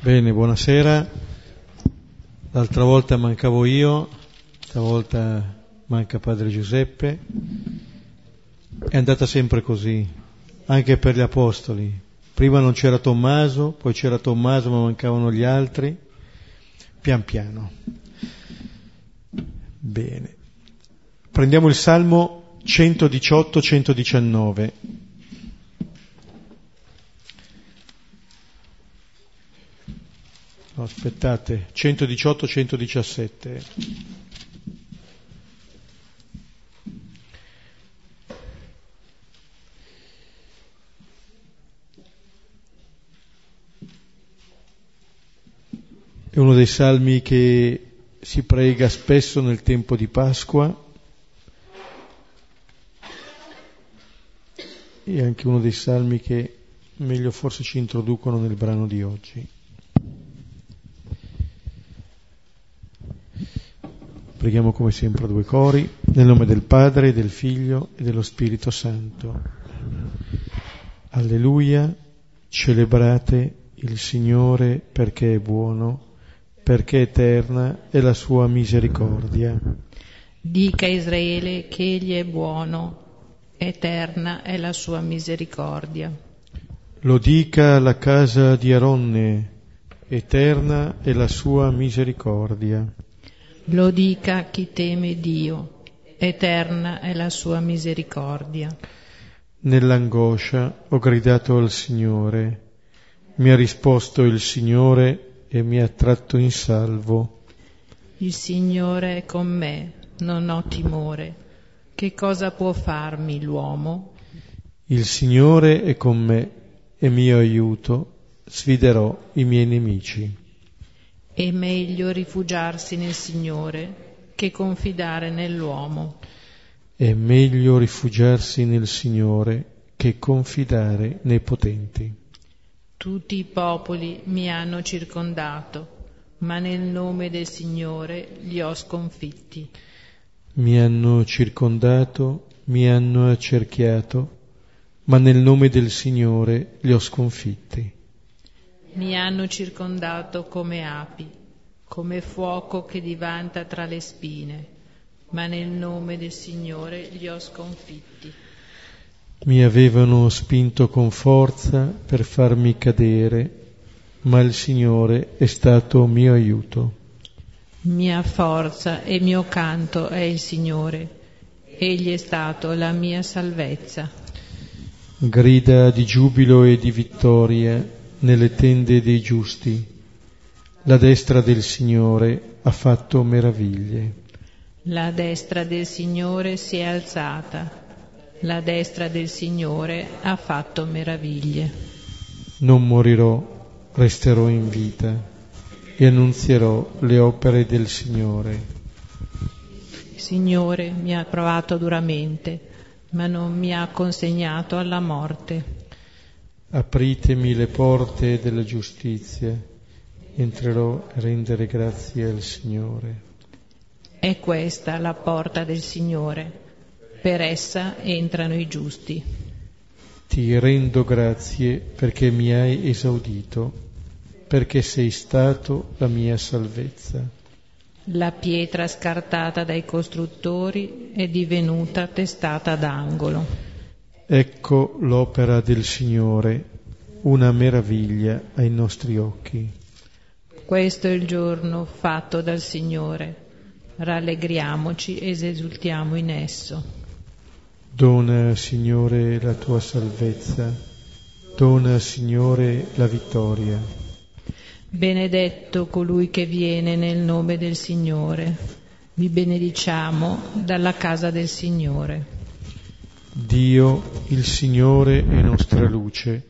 Bene, buonasera. L'altra volta mancavo io, stavolta manca Padre Giuseppe. È andata sempre così, anche per gli Apostoli. Prima non c'era Tommaso, poi c'era Tommaso ma mancavano gli altri. Pian piano. Bene. Prendiamo il Salmo 118-119. No, aspettate, 118-117. È uno dei salmi che si prega spesso nel tempo di Pasqua e anche uno dei salmi che meglio forse ci introducono nel brano di oggi. Preghiamo come sempre a due cori, nel nome del Padre, del Figlio e dello Spirito Santo. Alleluia, celebrate il Signore perché è buono, perché eterna è la sua misericordia. Dica Israele che egli è buono, eterna è la sua misericordia. Lo dica alla casa di Aronne, eterna è la sua misericordia. Lo dica chi teme Dio, eterna è la sua misericordia. Nell'angoscia ho gridato al Signore, mi ha risposto il Signore e mi ha tratto in salvo. Il Signore è con me, non ho timore. Che cosa può farmi l'uomo? Il Signore è con me e mio aiuto, sfiderò i miei nemici. È meglio rifugiarsi nel Signore che confidare nell'uomo. È meglio rifugiarsi nel Signore che confidare nei potenti. Tutti i popoli mi hanno circondato, ma nel nome del Signore li ho sconfitti. Mi hanno circondato, mi hanno accerchiato, ma nel nome del Signore li ho sconfitti mi hanno circondato come api, come fuoco che divanta tra le spine, ma nel nome del Signore li ho sconfitti. Mi avevano spinto con forza per farmi cadere, ma il Signore è stato mio aiuto. Mia forza e mio canto è il Signore, Egli è stato la mia salvezza. Grida di giubilo e di vittoria nelle tende dei giusti. La destra del Signore ha fatto meraviglie. La destra del Signore si è alzata. La destra del Signore ha fatto meraviglie. Non morirò, resterò in vita e annunzierò le opere del Signore. Il Signore mi ha provato duramente, ma non mi ha consegnato alla morte. Apritemi le porte della giustizia, entrerò a rendere grazie al Signore. È questa la porta del Signore, per essa entrano i giusti. Ti rendo grazie perché mi hai esaudito, perché sei stato la mia salvezza. La pietra scartata dai costruttori è divenuta testata d'angolo. Ecco l'opera del Signore, una meraviglia ai nostri occhi. Questo è il giorno fatto dal Signore. Rallegriamoci ed esultiamo in esso. Dona, Signore, la tua salvezza. Dona, Signore, la vittoria. Benedetto colui che viene nel nome del Signore. Vi benediciamo dalla casa del Signore. Dio, il Signore è nostra luce.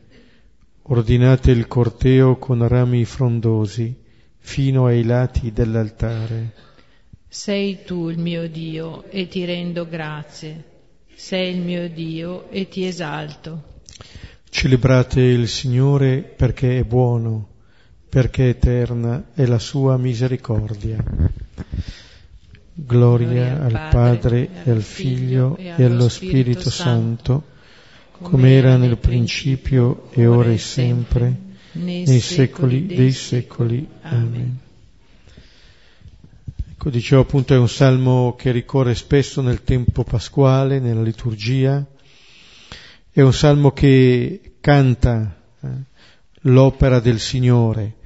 Ordinate il corteo con rami frondosi fino ai lati dell'altare. Sei tu il mio Dio e ti rendo grazie. Sei il mio Dio e ti esalto. Celebrate il Signore perché è buono, perché eterna è la sua misericordia. Gloria al Padre e al Figlio e allo Spirito Santo, come era nel principio e ora e sempre, nei, secoli dei secoli. Amen. Ecco, dicevo appunto è un salmo che ricorre spesso nel tempo pasquale, nella liturgia, è un salmo che canta eh, l'opera del Signore,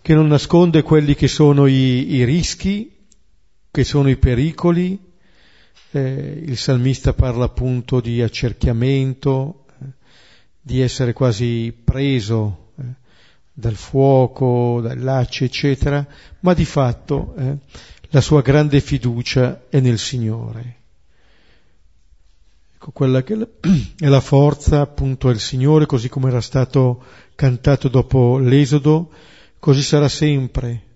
che non nasconde quelli che sono i, i rischi, che sono i pericoli. Eh, il salmista parla appunto di accerchiamento, eh, di essere quasi preso eh, dal fuoco, dal lacci, eccetera, ma di fatto eh, la sua grande fiducia è nel Signore. Ecco, quella che è la forza appunto è il Signore, così come era stato cantato dopo l'Esodo, così sarà sempre.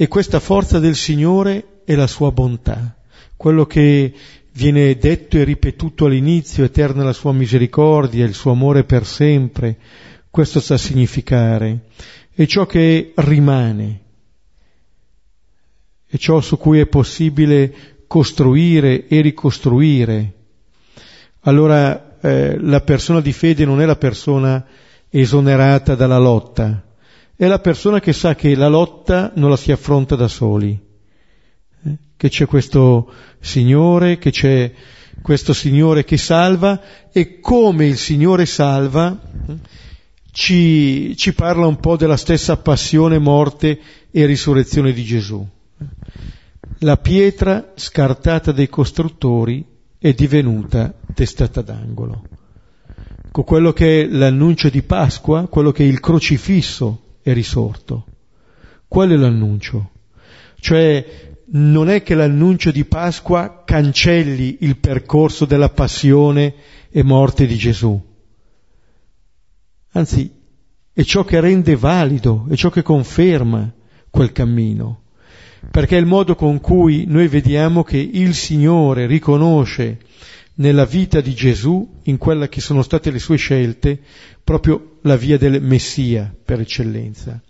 E questa forza del Signore è la sua bontà, quello che viene detto e ripetuto all'inizio, eterna la sua misericordia, il suo amore per sempre, questo sta a significare, è ciò che rimane, è ciò su cui è possibile costruire e ricostruire. Allora eh, la persona di fede non è la persona esonerata dalla lotta, è la persona che sa che la lotta non la si affronta da soli, eh? che c'è questo Signore, che c'è questo Signore che salva e come il Signore salva eh? ci, ci parla un po' della stessa passione, morte e risurrezione di Gesù. La pietra scartata dai costruttori è divenuta testata d'angolo. Con quello che è l'annuncio di Pasqua, quello che è il crocifisso è risorto. Qual è l'annuncio? Cioè non è che l'annuncio di Pasqua cancelli il percorso della passione e morte di Gesù. Anzi, è ciò che rende valido, è ciò che conferma quel cammino perché è il modo con cui noi vediamo che il Signore riconosce nella vita di Gesù, in quella che sono state le sue scelte, proprio la via del Messia per eccellenza.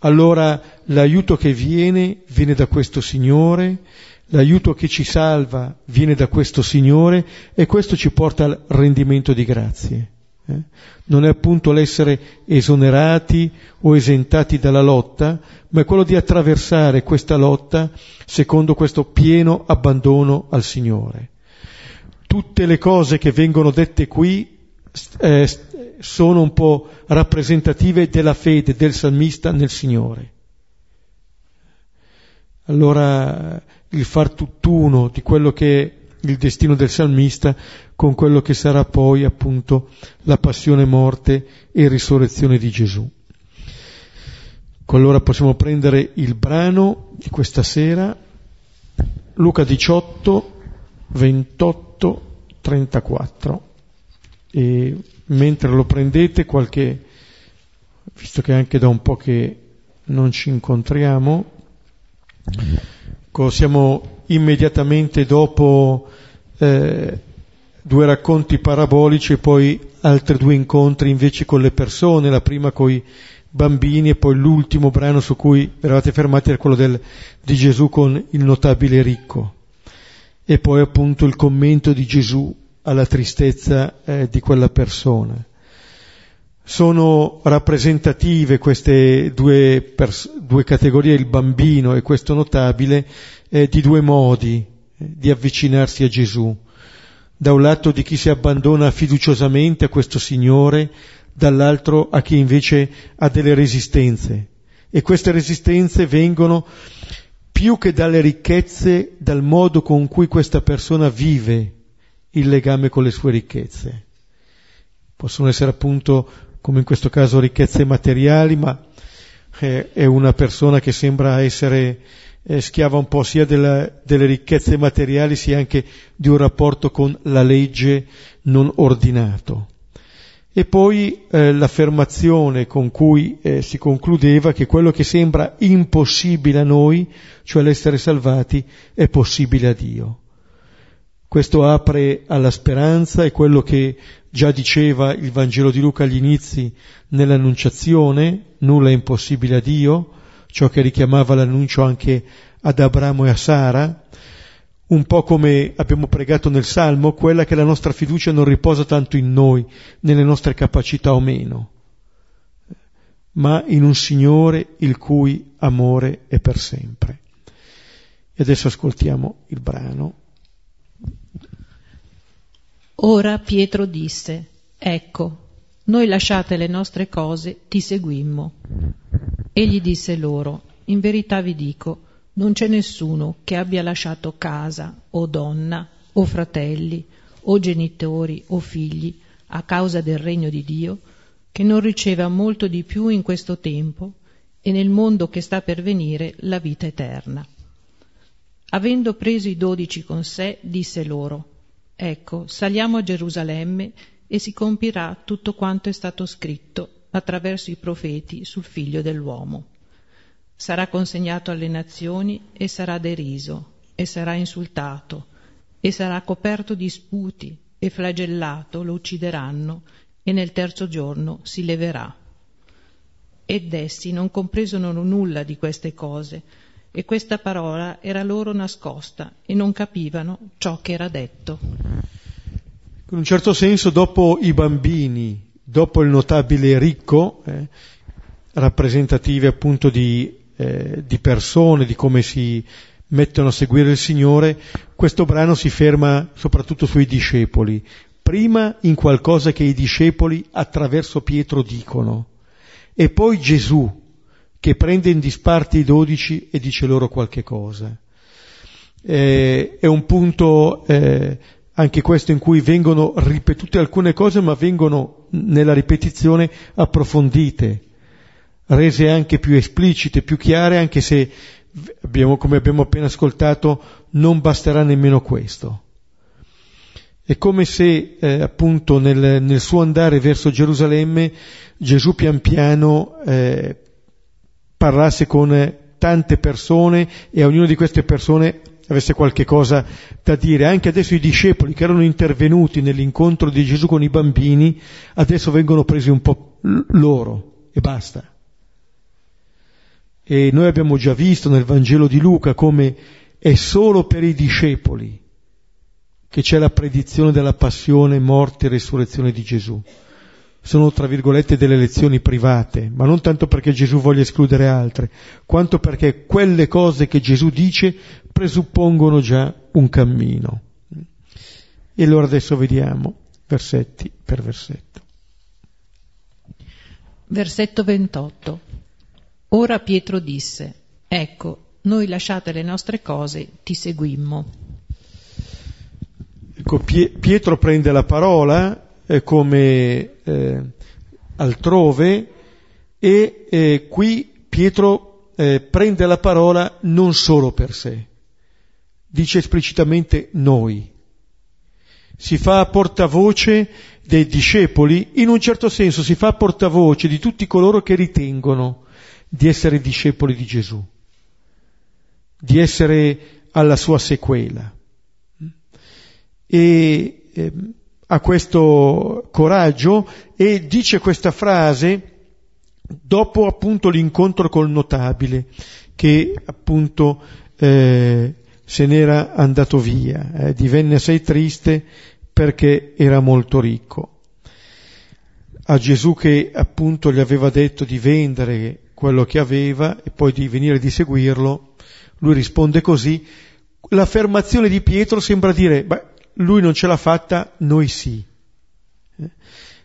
Allora l'aiuto che viene viene da questo Signore, l'aiuto che ci salva viene da questo Signore e questo ci porta al rendimento di grazie. Eh? Non è appunto l'essere esonerati o esentati dalla lotta, ma è quello di attraversare questa lotta secondo questo pieno abbandono al Signore. Tutte le cose che vengono dette qui eh, sono un po' rappresentative della fede del salmista nel Signore. Allora il far tutt'uno di quello che è il destino del salmista con quello che sarà poi appunto la passione, morte e risurrezione di Gesù. Allora possiamo prendere il brano di questa sera, Luca 18, 28, 34. E mentre lo prendete, qualche, visto che anche da un po' che non ci incontriamo, siamo immediatamente dopo eh, due racconti parabolici e poi altri due incontri invece con le persone, la prima con i bambini e poi l'ultimo brano su cui eravate fermati era quello del, di Gesù con il notabile ricco e poi appunto il commento di Gesù alla tristezza eh, di quella persona. Sono rappresentative queste due, pers- due, categorie, il bambino e questo notabile, eh, di due modi eh, di avvicinarsi a Gesù. Da un lato di chi si abbandona fiduciosamente a questo Signore, dall'altro a chi invece ha delle resistenze. E queste resistenze vengono più che dalle ricchezze, dal modo con cui questa persona vive il legame con le sue ricchezze. Possono essere appunto, come in questo caso, ricchezze materiali, ma eh, è una persona che sembra essere eh, schiava un po' sia della, delle ricchezze materiali sia anche di un rapporto con la legge non ordinato. E poi eh, l'affermazione con cui eh, si concludeva che quello che sembra impossibile a noi, cioè l'essere salvati, è possibile a Dio. Questo apre alla speranza, è quello che già diceva il Vangelo di Luca agli inizi nell'annunciazione, nulla è impossibile a Dio, ciò che richiamava l'annuncio anche ad Abramo e a Sara, un po' come abbiamo pregato nel Salmo, quella che la nostra fiducia non riposa tanto in noi, nelle nostre capacità o meno, ma in un Signore il cui amore è per sempre. E adesso ascoltiamo il brano. Ora Pietro disse, ecco, noi lasciate le nostre cose, ti seguimmo. Egli disse loro, in verità vi dico, non c'è nessuno che abbia lasciato casa o donna o fratelli o genitori o figli a causa del regno di Dio, che non riceva molto di più in questo tempo e nel mondo che sta per venire la vita eterna. Avendo preso i dodici con sé, disse loro, Ecco, saliamo a Gerusalemme e si compirà tutto quanto è stato scritto attraverso i profeti sul figlio dell'uomo. Sarà consegnato alle nazioni e sarà deriso, e sarà insultato, e sarà coperto di sputi, e flagellato lo uccideranno, e nel terzo giorno si leverà. Ed essi non compresero nulla di queste cose, e questa parola era loro nascosta e non capivano ciò che era detto. In un certo senso, dopo i bambini, dopo il notabile ricco, eh, rappresentative appunto di, eh, di persone, di come si mettono a seguire il Signore, questo brano si ferma soprattutto sui discepoli, prima in qualcosa che i discepoli attraverso Pietro dicono, e poi Gesù che prende in disparte i dodici e dice loro qualche cosa. Eh, è un punto eh, anche questo in cui vengono ripetute alcune cose, ma vengono nella ripetizione approfondite, rese anche più esplicite, più chiare, anche se abbiamo, come abbiamo appena ascoltato, non basterà nemmeno questo. È come se eh, appunto nel, nel, suo andare verso Gerusalemme Gesù pian piano eh, parlasse con tante persone e a ognuna di queste persone avesse qualche cosa da dire. Anche adesso i discepoli che erano intervenuti nell'incontro di Gesù con i bambini, adesso vengono presi un po' loro e basta. E noi abbiamo già visto nel Vangelo di Luca come è solo per i discepoli che c'è la predizione della passione, morte e resurrezione di Gesù sono tra virgolette delle lezioni private, ma non tanto perché Gesù voglia escludere altre, quanto perché quelle cose che Gesù dice presuppongono già un cammino. E allora adesso vediamo versetti per versetto. Versetto 28. Ora Pietro disse, ecco, noi lasciate le nostre cose, ti seguimmo. Ecco, Pietro prende la parola eh, come eh, altrove e eh, qui Pietro eh, prende la parola non solo per sé, dice esplicitamente noi. Si fa portavoce dei discepoli, in un certo senso si fa portavoce di tutti coloro che ritengono di essere discepoli di Gesù, di essere alla sua sequela. E eh, ha questo coraggio e dice questa frase dopo appunto l'incontro col notabile che appunto eh, se n'era andato via, eh, divenne assai triste perché era molto ricco. A Gesù che appunto gli aveva detto di vendere quello che aveva e poi di venire di seguirlo, lui risponde così. L'affermazione di Pietro sembra dire, beh, lui non ce l'ha fatta, noi sì. Eh?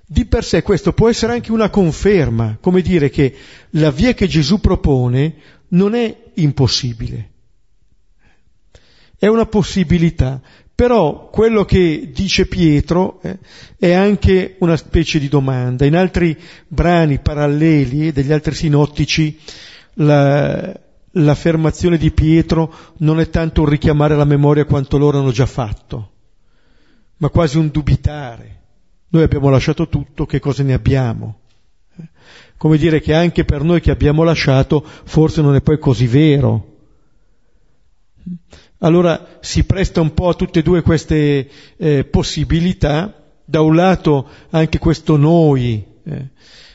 Di per sé questo può essere anche una conferma, come dire che la via che Gesù propone non è impossibile, è una possibilità, però quello che dice Pietro eh, è anche una specie di domanda. In altri brani paralleli degli altri sinottici la, l'affermazione di Pietro non è tanto un richiamare la memoria quanto loro hanno già fatto ma quasi un dubitare. Noi abbiamo lasciato tutto, che cosa ne abbiamo? Come dire che anche per noi che abbiamo lasciato forse non è poi così vero. Allora si presta un po' a tutte e due queste eh, possibilità, da un lato anche questo noi, eh,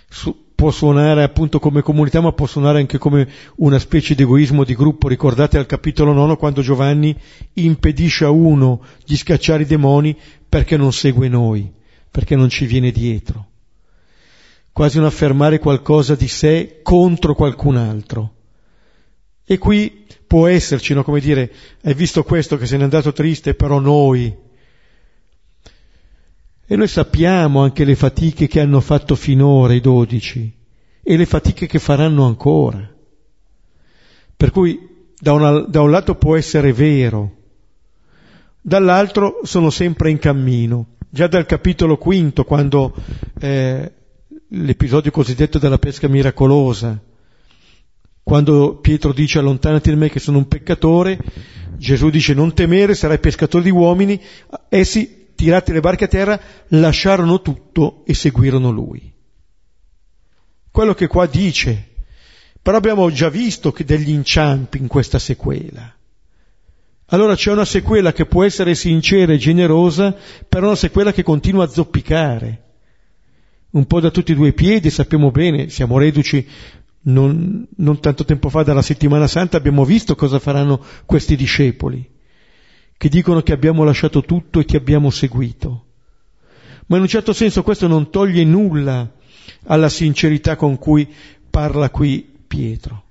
su, può suonare appunto come comunità, ma può suonare anche come una specie di egoismo di gruppo. Ricordate al capitolo 9 quando Giovanni impedisce a uno di scacciare i demoni perché non segue noi, perché non ci viene dietro. quasi un affermare qualcosa di sé contro qualcun altro. E qui può esserci, no, come dire, hai visto questo che se n'è andato triste, però noi. E noi sappiamo anche le fatiche che hanno fatto finora i dodici e le fatiche che faranno ancora. Per cui da, una, da un lato può essere vero, dall'altro sono sempre in cammino. Già dal capitolo quinto, quando eh, l'episodio cosiddetto della pesca miracolosa, quando Pietro dice allontanati da me che sono un peccatore, Gesù dice non temere, sarai pescatore di uomini, essi, tirati le barche a terra, lasciarono tutto e seguirono lui. Quello che qua dice, però abbiamo già visto che degli inciampi in questa sequela. Allora c'è una sequela che può essere sincera e generosa, però una sequela che continua a zoppicare. Un po' da tutti e due i piedi, sappiamo bene, siamo reduci non, non tanto tempo fa dalla settimana santa abbiamo visto cosa faranno questi discepoli, che dicono che abbiamo lasciato tutto e che abbiamo seguito. Ma in un certo senso questo non toglie nulla alla sincerità con cui parla qui Pietro.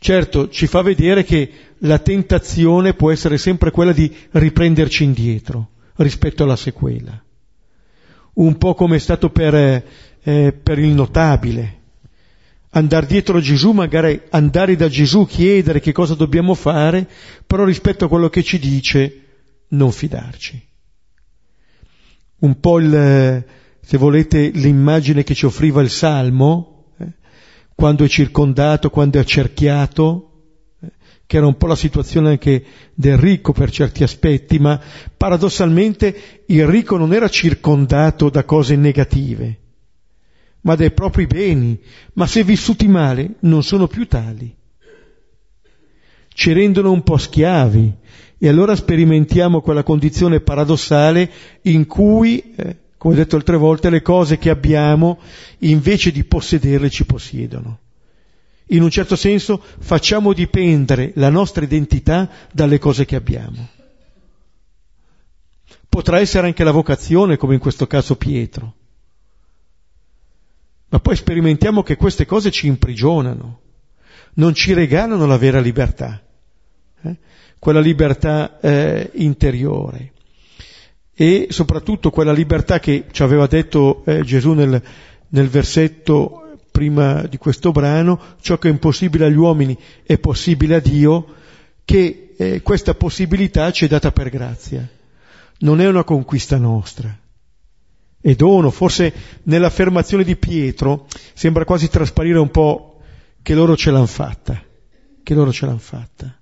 Certo, ci fa vedere che la tentazione può essere sempre quella di riprenderci indietro rispetto alla sequela. Un po' come è stato per, eh, per il notabile, andare dietro a Gesù, magari andare da Gesù, chiedere che cosa dobbiamo fare, però rispetto a quello che ci dice non fidarci. Un po' il, se volete, l'immagine che ci offriva il Salmo, eh, quando è circondato, quando è accerchiato, eh, che era un po' la situazione anche del ricco per certi aspetti, ma paradossalmente il ricco non era circondato da cose negative, ma dai propri beni, ma se vissuti male non sono più tali. Ci rendono un po' schiavi e allora sperimentiamo quella condizione paradossale in cui, eh, come detto altre volte, le cose che abbiamo invece di possederle ci possiedono. In un certo senso facciamo dipendere la nostra identità dalle cose che abbiamo. Potrà essere anche la vocazione, come in questo caso Pietro ma poi sperimentiamo che queste cose ci imprigionano, non ci regalano la vera libertà, eh? quella libertà eh, interiore e soprattutto quella libertà che ci aveva detto eh, Gesù nel, nel versetto prima di questo brano, ciò che è impossibile agli uomini è possibile a Dio, che eh, questa possibilità ci è data per grazia, non è una conquista nostra e dono. Forse nell'affermazione di Pietro sembra quasi trasparire un po' che loro ce l'hanno fatta, che loro ce l'hanno fatta.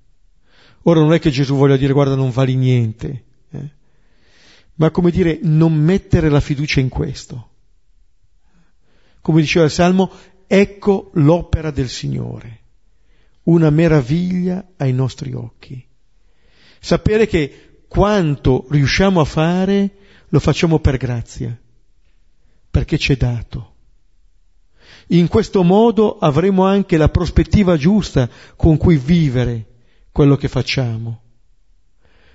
Ora non è che Gesù voglia dire guarda non vali niente, eh? ma come dire non mettere la fiducia in questo. Come diceva il Salmo, ecco l'opera del Signore, una meraviglia ai nostri occhi. Sapere che quanto riusciamo a fare lo facciamo per grazia perché c'è dato. In questo modo avremo anche la prospettiva giusta con cui vivere quello che facciamo,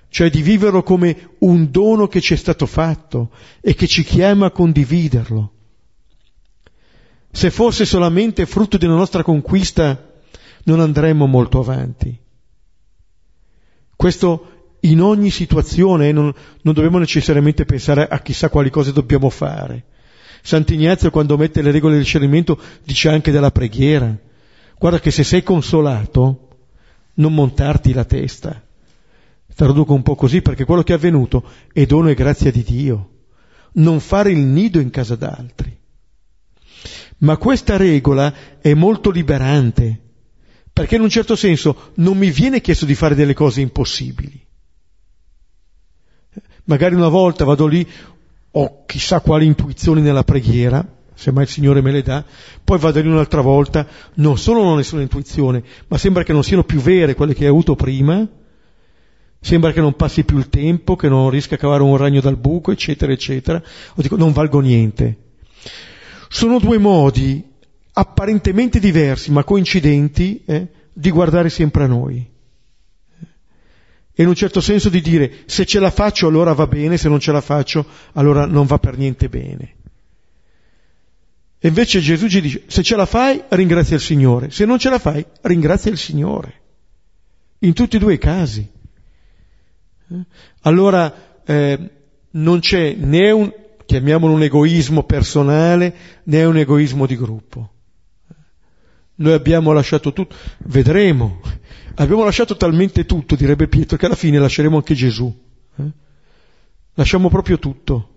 cioè di viverlo come un dono che ci è stato fatto e che ci chiama a condividerlo. Se fosse solamente frutto di una nostra conquista, non andremmo molto avanti. Questo in ogni situazione, non, non dobbiamo necessariamente pensare a chissà quali cose dobbiamo fare, Sant'Ignazio quando mette le regole del discernimento dice anche della preghiera. Guarda che se sei consolato, non montarti la testa. Traduco un po' così perché quello che è avvenuto è dono e grazia di Dio. Non fare il nido in casa d'altri. Ma questa regola è molto liberante, perché in un certo senso non mi viene chiesto di fare delle cose impossibili. Magari una volta vado lì, ho chissà quali intuizioni nella preghiera, se mai il Signore me le dà, poi vado lì un'altra volta, non solo non ho nessuna intuizione, ma sembra che non siano più vere quelle che hai avuto prima, sembra che non passi più il tempo, che non riesca a cavare un ragno dal buco, eccetera, eccetera, o dico non valgo niente. Sono due modi apparentemente diversi, ma coincidenti, eh, di guardare sempre a noi in un certo senso di dire se ce la faccio allora va bene, se non ce la faccio allora non va per niente bene. E invece Gesù ci dice, se ce la fai, ringrazia il Signore, se non ce la fai, ringrazia il Signore. In tutti e due i casi. Allora eh, non c'è né un, chiamiamolo un egoismo personale, né un egoismo di gruppo. Noi abbiamo lasciato tutto, vedremo, abbiamo lasciato talmente tutto, direbbe Pietro, che alla fine lasceremo anche Gesù. Eh? Lasciamo proprio tutto.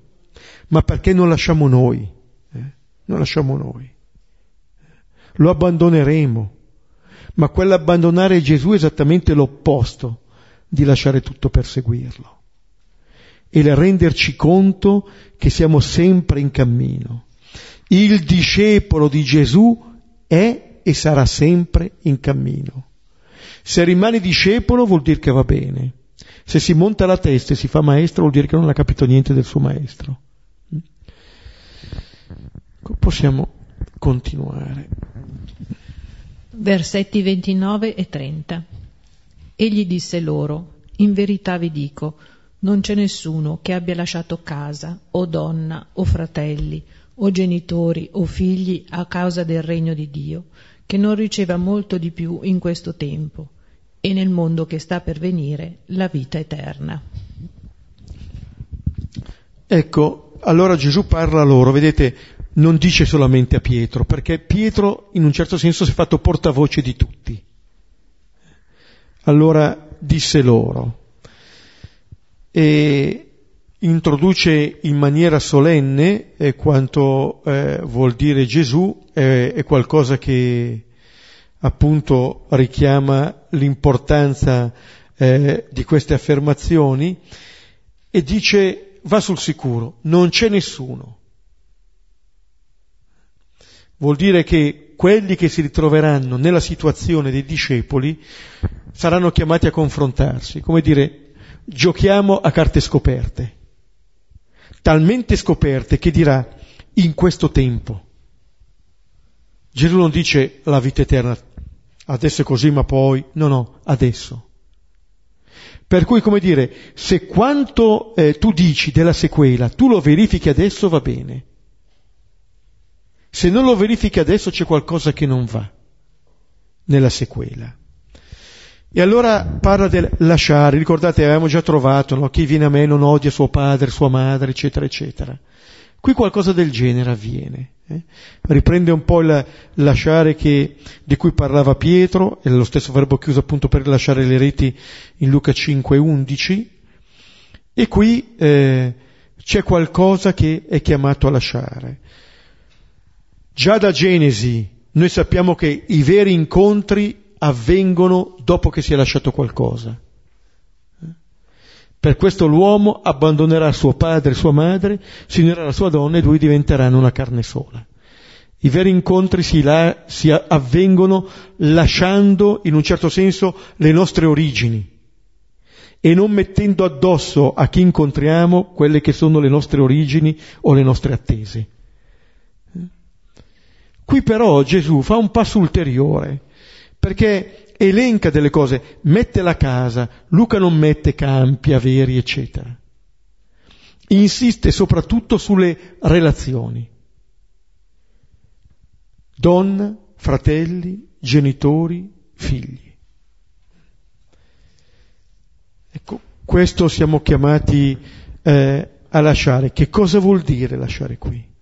Ma perché non lasciamo noi? Eh? Non lasciamo noi. Lo abbandoneremo. Ma quell'abbandonare Gesù è esattamente l'opposto di lasciare tutto per seguirlo. E il renderci conto che siamo sempre in cammino. Il discepolo di Gesù è e sarà sempre in cammino. Se rimane discepolo vuol dire che va bene. Se si monta la testa e si fa maestro vuol dire che non ha capito niente del suo maestro. Possiamo continuare. Versetti 29 e 30. Egli disse loro, in verità vi dico, non c'è nessuno che abbia lasciato casa, o donna, o fratelli, o genitori, o figli a causa del regno di Dio, che non riceva molto di più in questo tempo e nel mondo che sta per venire la vita eterna. Ecco, allora Gesù parla a loro, vedete, non dice solamente a Pietro, perché Pietro in un certo senso si è fatto portavoce di tutti. Allora disse loro e introduce in maniera solenne quanto eh, vuol dire Gesù, eh, è qualcosa che appunto richiama l'importanza eh, di queste affermazioni e dice va sul sicuro, non c'è nessuno. Vuol dire che quelli che si ritroveranno nella situazione dei discepoli saranno chiamati a confrontarsi, come dire, giochiamo a carte scoperte talmente scoperte che dirà in questo tempo. Gesù non dice la vita eterna, adesso è così ma poi, no, no, adesso. Per cui, come dire, se quanto eh, tu dici della sequela tu lo verifichi adesso va bene. Se non lo verifichi adesso c'è qualcosa che non va nella sequela. E allora parla del lasciare, ricordate avevamo già trovato, no? chi viene a me non odia suo padre, sua madre, eccetera, eccetera. Qui qualcosa del genere avviene. Eh? Riprende un po' il lasciare che, di cui parlava Pietro, è lo stesso verbo chiuso appunto per lasciare le reti in Luca 5:11, e qui eh, c'è qualcosa che è chiamato a lasciare. Già da Genesi noi sappiamo che i veri incontri avvengono dopo che si è lasciato qualcosa. Per questo l'uomo abbandonerà suo padre e sua madre, si unirà alla sua donna e due diventeranno una carne sola. I veri incontri si, la, si avvengono lasciando in un certo senso le nostre origini e non mettendo addosso a chi incontriamo quelle che sono le nostre origini o le nostre attese. Qui però Gesù fa un passo ulteriore perché elenca delle cose, mette la casa, Luca non mette campi, averi, eccetera. Insiste soprattutto sulle relazioni. Donna, fratelli, genitori, figli. Ecco, questo siamo chiamati eh, a lasciare. Che cosa vuol dire lasciare qui?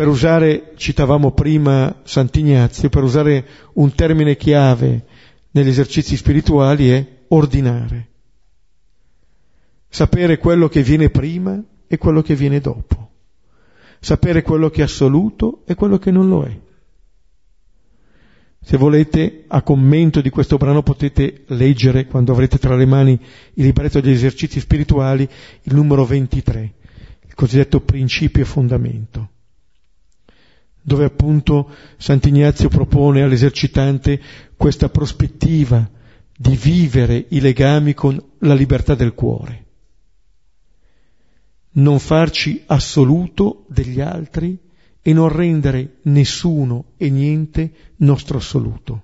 Per usare, citavamo prima Sant'Ignazio, per usare un termine chiave negli esercizi spirituali è ordinare. Sapere quello che viene prima e quello che viene dopo. Sapere quello che è assoluto e quello che non lo è. Se volete, a commento di questo brano potete leggere, quando avrete tra le mani il libretto degli esercizi spirituali, il numero 23, il cosiddetto principio e fondamento dove appunto Sant'Ignazio propone all'esercitante questa prospettiva di vivere i legami con la libertà del cuore. Non farci assoluto degli altri e non rendere nessuno e niente nostro assoluto.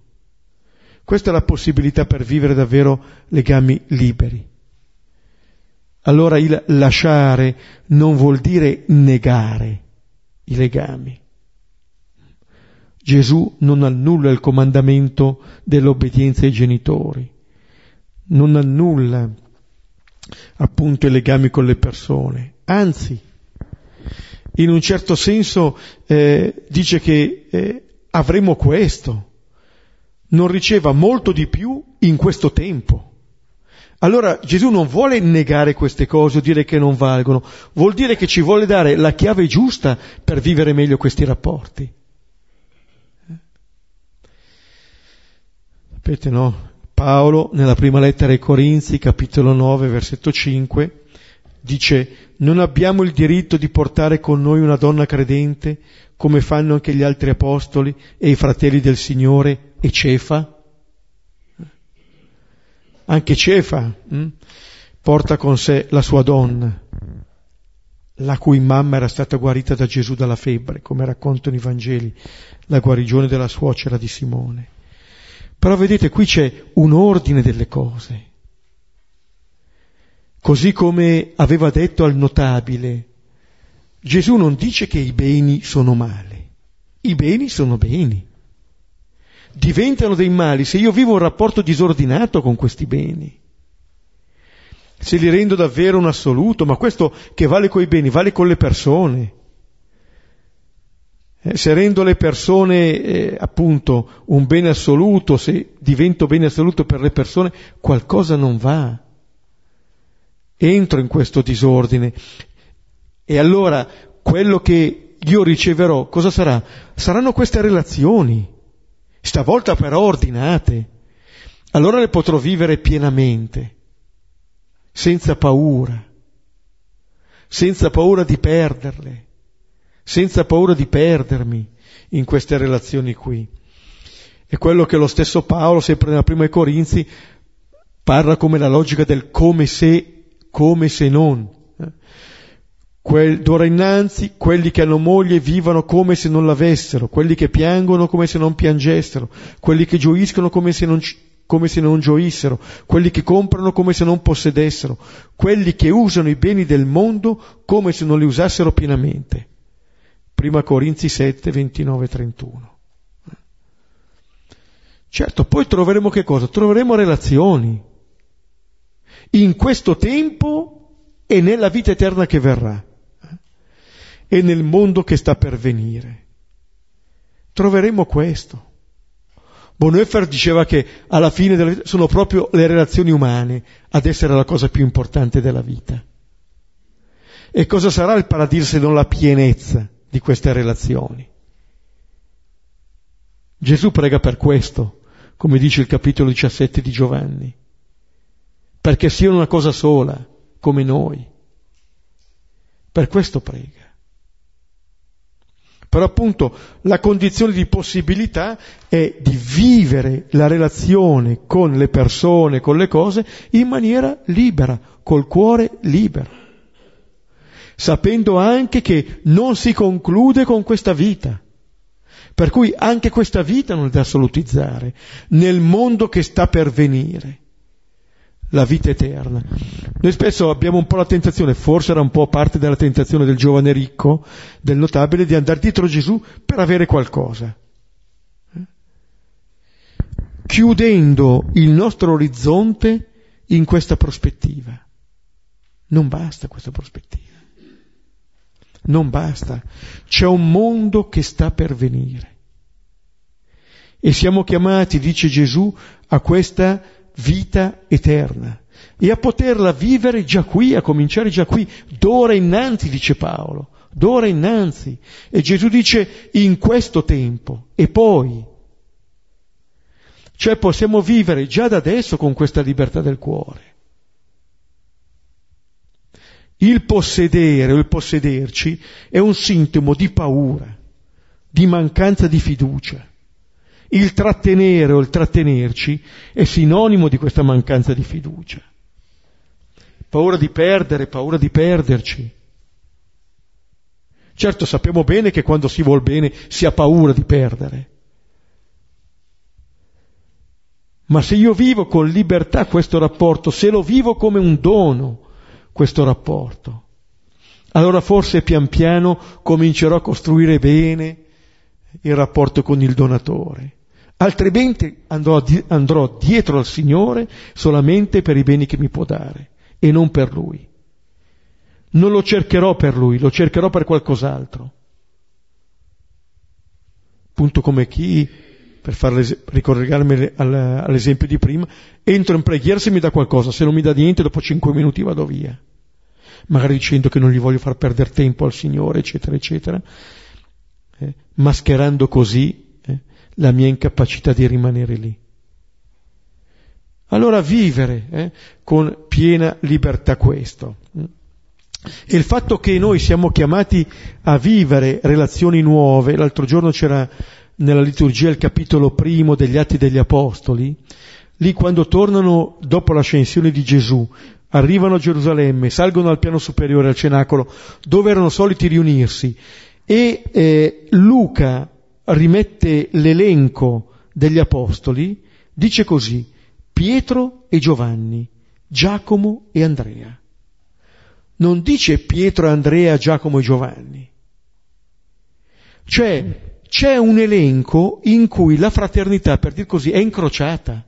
Questa è la possibilità per vivere davvero legami liberi. Allora il lasciare non vuol dire negare, i legami. Gesù non annulla il comandamento dell'obbedienza ai genitori, non annulla appunto i legami con le persone, anzi, in un certo senso eh, dice che eh, avremo questo, non riceva molto di più in questo tempo. Allora Gesù non vuole negare queste cose o dire che non valgono, vuol dire che ci vuole dare la chiave giusta per vivere meglio questi rapporti. Sapete no? Paolo nella prima lettera ai Corinzi, capitolo 9, versetto 5, dice non abbiamo il diritto di portare con noi una donna credente come fanno anche gli altri apostoli e i fratelli del Signore e Cefa? Anche Cefa hm, porta con sé la sua donna, la cui mamma era stata guarita da Gesù dalla febbre, come raccontano i Vangeli, la guarigione della suocera di Simone. Però vedete, qui c'è un ordine delle cose. Così come aveva detto al notabile, Gesù non dice che i beni sono male, i beni sono beni diventano dei mali se io vivo un rapporto disordinato con questi beni. Se li rendo davvero un assoluto, ma questo che vale con i beni, vale con le persone. Eh, se rendo le persone eh, appunto un bene assoluto, se divento bene assoluto per le persone, qualcosa non va. Entro in questo disordine. E allora quello che io riceverò, cosa sarà? Saranno queste relazioni stavolta però ordinate. Allora le potrò vivere pienamente, senza paura, senza paura di perderle, senza paura di perdermi in queste relazioni qui. È quello che lo stesso Paolo, sempre nella prima ai Corinzi, parla come la logica del come se, come se non. Quel, d'ora innanzi quelli che hanno moglie vivano come se non l'avessero, quelli che piangono come se non piangessero, quelli che gioiscono come se non, come se non gioissero, quelli che comprano come se non possedessero, quelli che usano i beni del mondo come se non li usassero pienamente. Prima Corinzi 7, 29, 31. Certo, poi troveremo che cosa? Troveremo relazioni. In questo tempo e nella vita eterna che verrà e nel mondo che sta per venire. Troveremo questo. Bonhoeffer diceva che alla fine della vita sono proprio le relazioni umane ad essere la cosa più importante della vita. E cosa sarà il paradiso se non la pienezza di queste relazioni? Gesù prega per questo, come dice il capitolo 17 di Giovanni, perché siano una cosa sola, come noi. Per questo prega. Però appunto la condizione di possibilità è di vivere la relazione con le persone, con le cose, in maniera libera, col cuore libero, sapendo anche che non si conclude con questa vita. Per cui anche questa vita non è da assolutizzare nel mondo che sta per venire la vita eterna. Noi spesso abbiamo un po' la tentazione, forse era un po' parte della tentazione del giovane ricco, del notabile, di andare dietro Gesù per avere qualcosa. Chiudendo il nostro orizzonte in questa prospettiva. Non basta questa prospettiva. Non basta. C'è un mondo che sta per venire. E siamo chiamati, dice Gesù, a questa vita eterna e a poterla vivere già qui, a cominciare già qui, d'ora innanzi, dice Paolo, d'ora innanzi. E Gesù dice in questo tempo e poi. Cioè possiamo vivere già da adesso con questa libertà del cuore. Il possedere o il possederci è un sintomo di paura, di mancanza di fiducia. Il trattenere o il trattenerci è sinonimo di questa mancanza di fiducia. Paura di perdere, paura di perderci. Certo sappiamo bene che quando si vuol bene si ha paura di perdere. Ma se io vivo con libertà questo rapporto, se lo vivo come un dono, questo rapporto, allora forse pian piano comincerò a costruire bene il rapporto con il donatore. Altrimenti andrò, andrò dietro al Signore solamente per i beni che mi può dare e non per Lui. Non lo cercherò per Lui, lo cercherò per qualcos'altro. Appunto come chi, per farle, ricollegarmi all'esempio di prima, entro in preghiera se mi dà qualcosa, se non mi dà niente dopo cinque minuti vado via magari dicendo che non gli voglio far perdere tempo al Signore, eccetera, eccetera, eh, mascherando così eh, la mia incapacità di rimanere lì. Allora vivere eh, con piena libertà questo. E il fatto che noi siamo chiamati a vivere relazioni nuove, l'altro giorno c'era nella liturgia il capitolo primo degli Atti degli Apostoli, lì quando tornano dopo l'ascensione di Gesù, arrivano a Gerusalemme, salgono al piano superiore, al cenacolo, dove erano soliti riunirsi, e eh, Luca rimette l'elenco degli apostoli, dice così, Pietro e Giovanni, Giacomo e Andrea. Non dice Pietro, Andrea, Giacomo e Giovanni. Cioè, c'è un elenco in cui la fraternità, per dir così, è incrociata.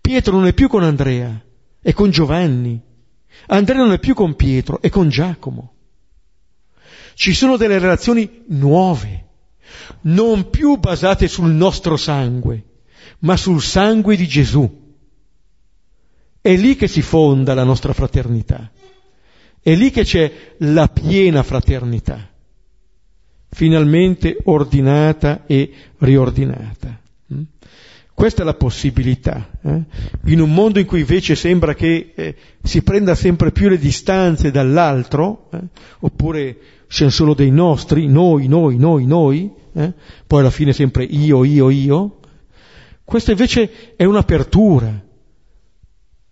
Pietro non è più con Andrea, è con Giovanni. Andrea non è più con Pietro, è con Giacomo. Ci sono delle relazioni nuove, non più basate sul nostro sangue, ma sul sangue di Gesù. È lì che si fonda la nostra fraternità. È lì che c'è la piena fraternità, finalmente ordinata e riordinata. Questa è la possibilità. Eh? In un mondo in cui invece sembra che eh, si prenda sempre più le distanze dall'altro, eh? oppure siano solo dei nostri, noi, noi, noi, noi, eh? poi alla fine sempre io, io, io, questa invece è un'apertura.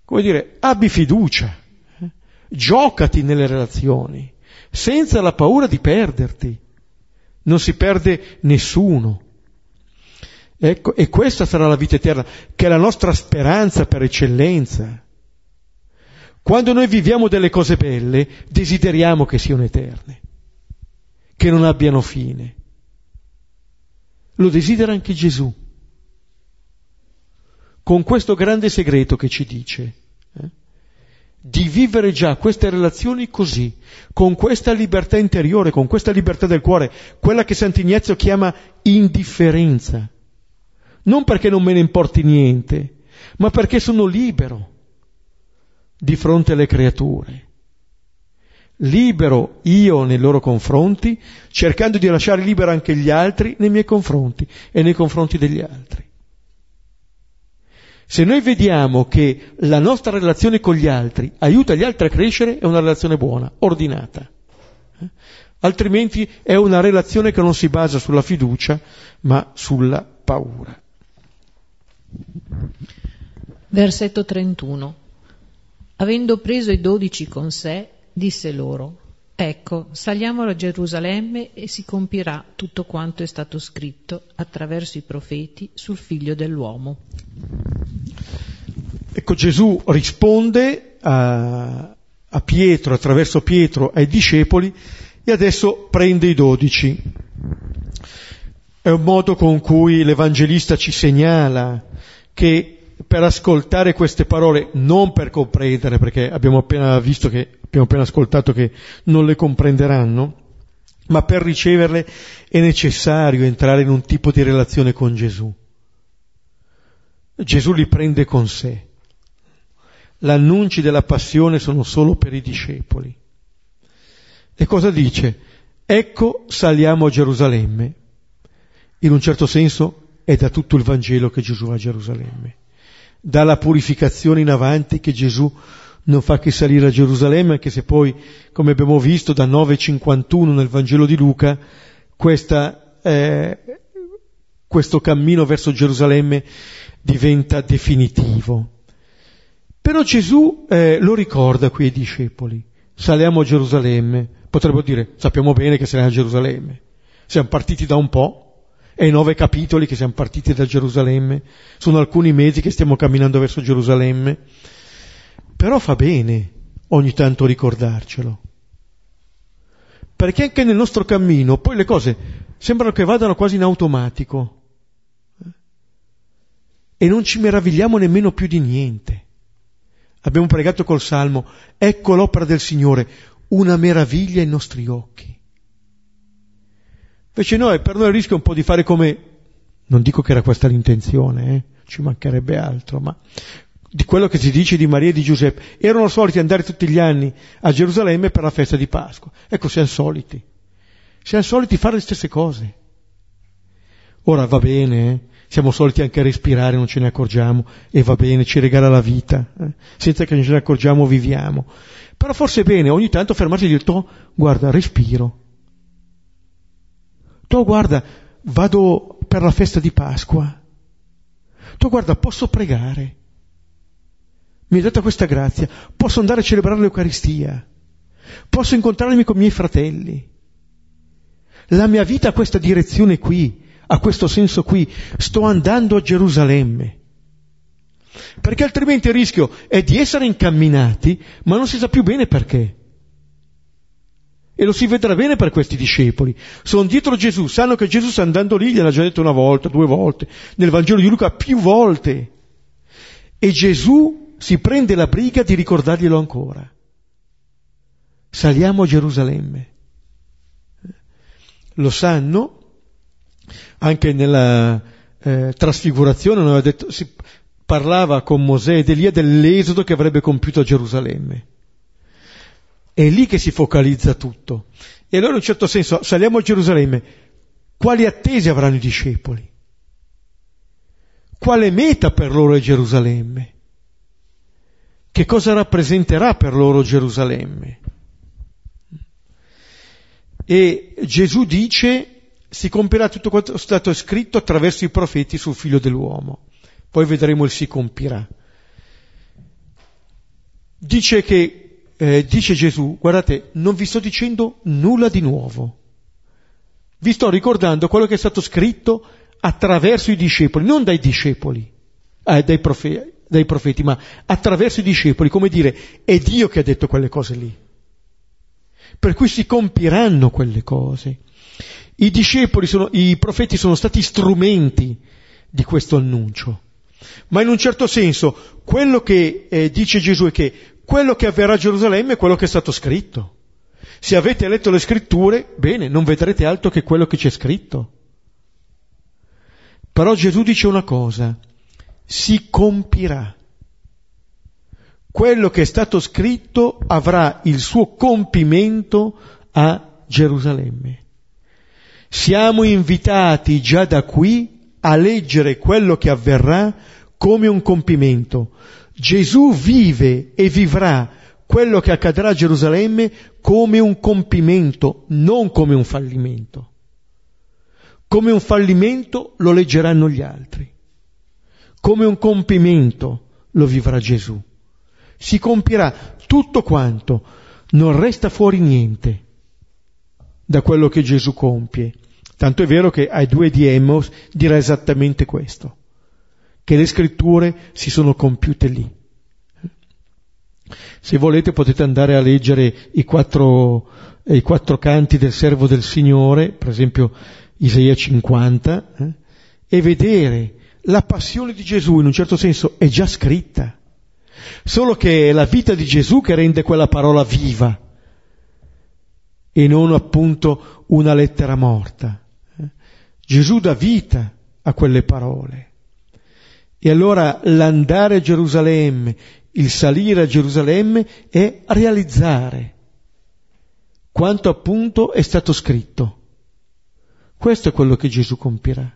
Come dire, abbi fiducia, eh? giocati nelle relazioni, senza la paura di perderti. Non si perde nessuno. Ecco, e questa sarà la vita eterna, che è la nostra speranza per eccellenza. Quando noi viviamo delle cose belle, desideriamo che siano eterne, che non abbiano fine. Lo desidera anche Gesù, con questo grande segreto che ci dice, eh? Di vivere già queste relazioni così, con questa libertà interiore, con questa libertà del cuore, quella che Sant'Ignazio chiama indifferenza non perché non me ne importi niente, ma perché sono libero di fronte alle creature. Libero io nei loro confronti, cercando di lasciare libero anche gli altri nei miei confronti e nei confronti degli altri. Se noi vediamo che la nostra relazione con gli altri aiuta gli altri a crescere, è una relazione buona, ordinata. Eh? Altrimenti è una relazione che non si basa sulla fiducia, ma sulla paura. Versetto 31. Avendo preso i dodici con sé, disse loro, Ecco, saliamo a Gerusalemme e si compirà tutto quanto è stato scritto attraverso i profeti sul figlio dell'uomo. Ecco, Gesù risponde a, a Pietro, attraverso Pietro, ai discepoli e adesso prende i dodici. È un modo con cui l'Evangelista ci segnala che per ascoltare queste parole, non per comprendere, perché abbiamo appena visto che, abbiamo appena ascoltato che non le comprenderanno, ma per riceverle è necessario entrare in un tipo di relazione con Gesù. Gesù li prende con sé. L'annunci della passione sono solo per i discepoli. E cosa dice? Ecco saliamo a Gerusalemme. In un certo senso è da tutto il Vangelo che Gesù va a Gerusalemme. Dalla purificazione in avanti che Gesù non fa che salire a Gerusalemme, anche se poi, come abbiamo visto, da 9.51 nel Vangelo di Luca, questa, eh, questo cammino verso Gerusalemme diventa definitivo. Però Gesù eh, lo ricorda qui ai discepoli. Saliamo a Gerusalemme. Potrebbero dire, sappiamo bene che saliamo a Gerusalemme. Siamo partiti da un po', e i nove capitoli che siamo partiti da Gerusalemme, sono alcuni mesi che stiamo camminando verso Gerusalemme, però fa bene ogni tanto ricordarcelo. perché anche nel nostro cammino poi le cose sembrano che vadano quasi in automatico e non ci meravigliamo nemmeno più di niente. Abbiamo pregato col Salmo, ecco l'opera del Signore, una meraviglia ai nostri occhi. Invece noi, per noi il rischio è un po' di fare come, non dico che era questa l'intenzione, eh, ci mancherebbe altro, ma di quello che si dice di Maria e di Giuseppe, erano soliti andare tutti gli anni a Gerusalemme per la festa di Pasqua. Ecco, siamo soliti. Siamo soliti fare le stesse cose. Ora va bene, eh? siamo soliti anche respirare, non ce ne accorgiamo, e va bene, ci regala la vita, eh? senza che ce ne accorgiamo viviamo. Però forse è bene ogni tanto fermarsi e dire, guarda, respiro. To, guarda, vado per la festa di Pasqua. To, guarda, posso pregare. Mi è data questa grazia. Posso andare a celebrare l'Eucaristia. Posso incontrarmi con i miei fratelli. La mia vita ha questa direzione qui ha questo senso qui, sto andando a Gerusalemme. Perché altrimenti il rischio è di essere incamminati, ma non si sa più bene perché. E lo si vedrà bene per questi discepoli. Sono dietro Gesù, sanno che Gesù sta andando lì, gliel'ha già detto una volta, due volte, nel Vangelo di Luca più volte. E Gesù si prende la briga di ricordarglielo ancora. Saliamo a Gerusalemme. Lo sanno, anche nella eh, trasfigurazione detto, si parlava con Mosè ed Elia dell'esodo che avrebbe compiuto a Gerusalemme. È lì che si focalizza tutto. E allora in un certo senso saliamo a Gerusalemme, quali attese avranno i discepoli? Quale meta per loro è Gerusalemme? Che cosa rappresenterà per loro Gerusalemme? E Gesù dice si compirà tutto quanto è stato scritto attraverso i profeti sul figlio dell'uomo. Poi vedremo il si compirà. Dice che, eh, dice Gesù, guardate, non vi sto dicendo nulla di nuovo. Vi sto ricordando quello che è stato scritto attraverso i discepoli, non dai discepoli, eh, dai, profe- dai profeti, ma attraverso i discepoli, come dire, è Dio che ha detto quelle cose lì. Per cui si compiranno quelle cose. I discepoli, sono, i profeti sono stati strumenti di questo annuncio. Ma in un certo senso, quello che eh, dice Gesù è che quello che avverrà a Gerusalemme è quello che è stato scritto. Se avete letto le scritture, bene, non vedrete altro che quello che c'è scritto. Però Gesù dice una cosa, si compirà. Quello che è stato scritto avrà il suo compimento a Gerusalemme. Siamo invitati già da qui a leggere quello che avverrà come un compimento. Gesù vive e vivrà quello che accadrà a Gerusalemme come un compimento, non come un fallimento. Come un fallimento lo leggeranno gli altri. Come un compimento lo vivrà Gesù. Si compirà tutto quanto, non resta fuori niente da quello che Gesù compie. Tanto è vero che ai due di Emmos dirà esattamente questo, che le scritture si sono compiute lì. Se volete potete andare a leggere i quattro, i quattro canti del servo del Signore, per esempio Isaia 50, eh, e vedere la passione di Gesù in un certo senso è già scritta, solo che è la vita di Gesù che rende quella parola viva e non appunto una lettera morta. Gesù dà vita a quelle parole. E allora l'andare a Gerusalemme, il salire a Gerusalemme è realizzare quanto appunto è stato scritto. Questo è quello che Gesù compirà.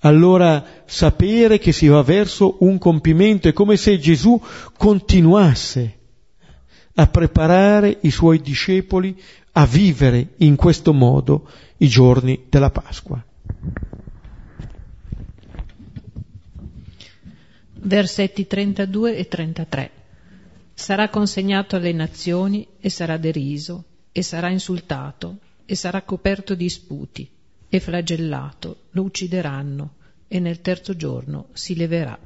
Allora sapere che si va verso un compimento è come se Gesù continuasse a preparare i suoi discepoli a vivere in questo modo i giorni della Pasqua. Versetti 32 e 33. Sarà consegnato alle nazioni e sarà deriso e sarà insultato e sarà coperto di sputi e flagellato, lo uccideranno e nel terzo giorno si leverà.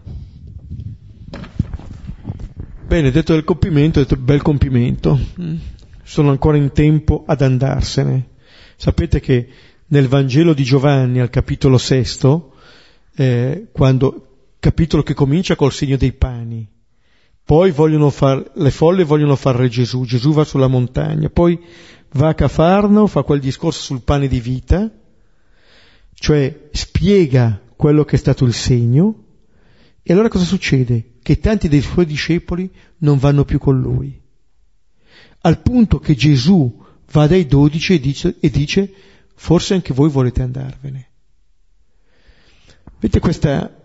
Bene, detto del compimento, detto bel compimento. Mm. sono ancora in tempo ad andarsene. Sapete che nel Vangelo di Giovanni, al capitolo sesto, eh, quando, capitolo che comincia col segno dei pani, poi vogliono far, le folle vogliono fare Gesù, Gesù va sulla montagna, poi va a Cafarno, fa quel discorso sul pane di vita, cioè spiega quello che è stato il segno, e allora cosa succede? Che tanti dei suoi discepoli non vanno più con lui. Al punto che Gesù va dai dodici e dice, e dice forse anche voi volete andarvene. Vedete questa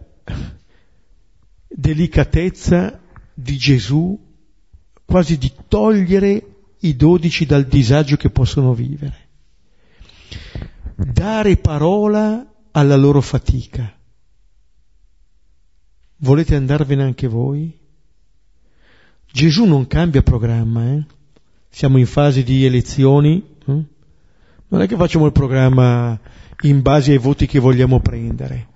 delicatezza di Gesù quasi di togliere i dodici dal disagio che possono vivere. Dare parola alla loro fatica. Volete andarvene anche voi? Gesù non cambia programma, eh? siamo in fase di elezioni, eh? non è che facciamo il programma in base ai voti che vogliamo prendere.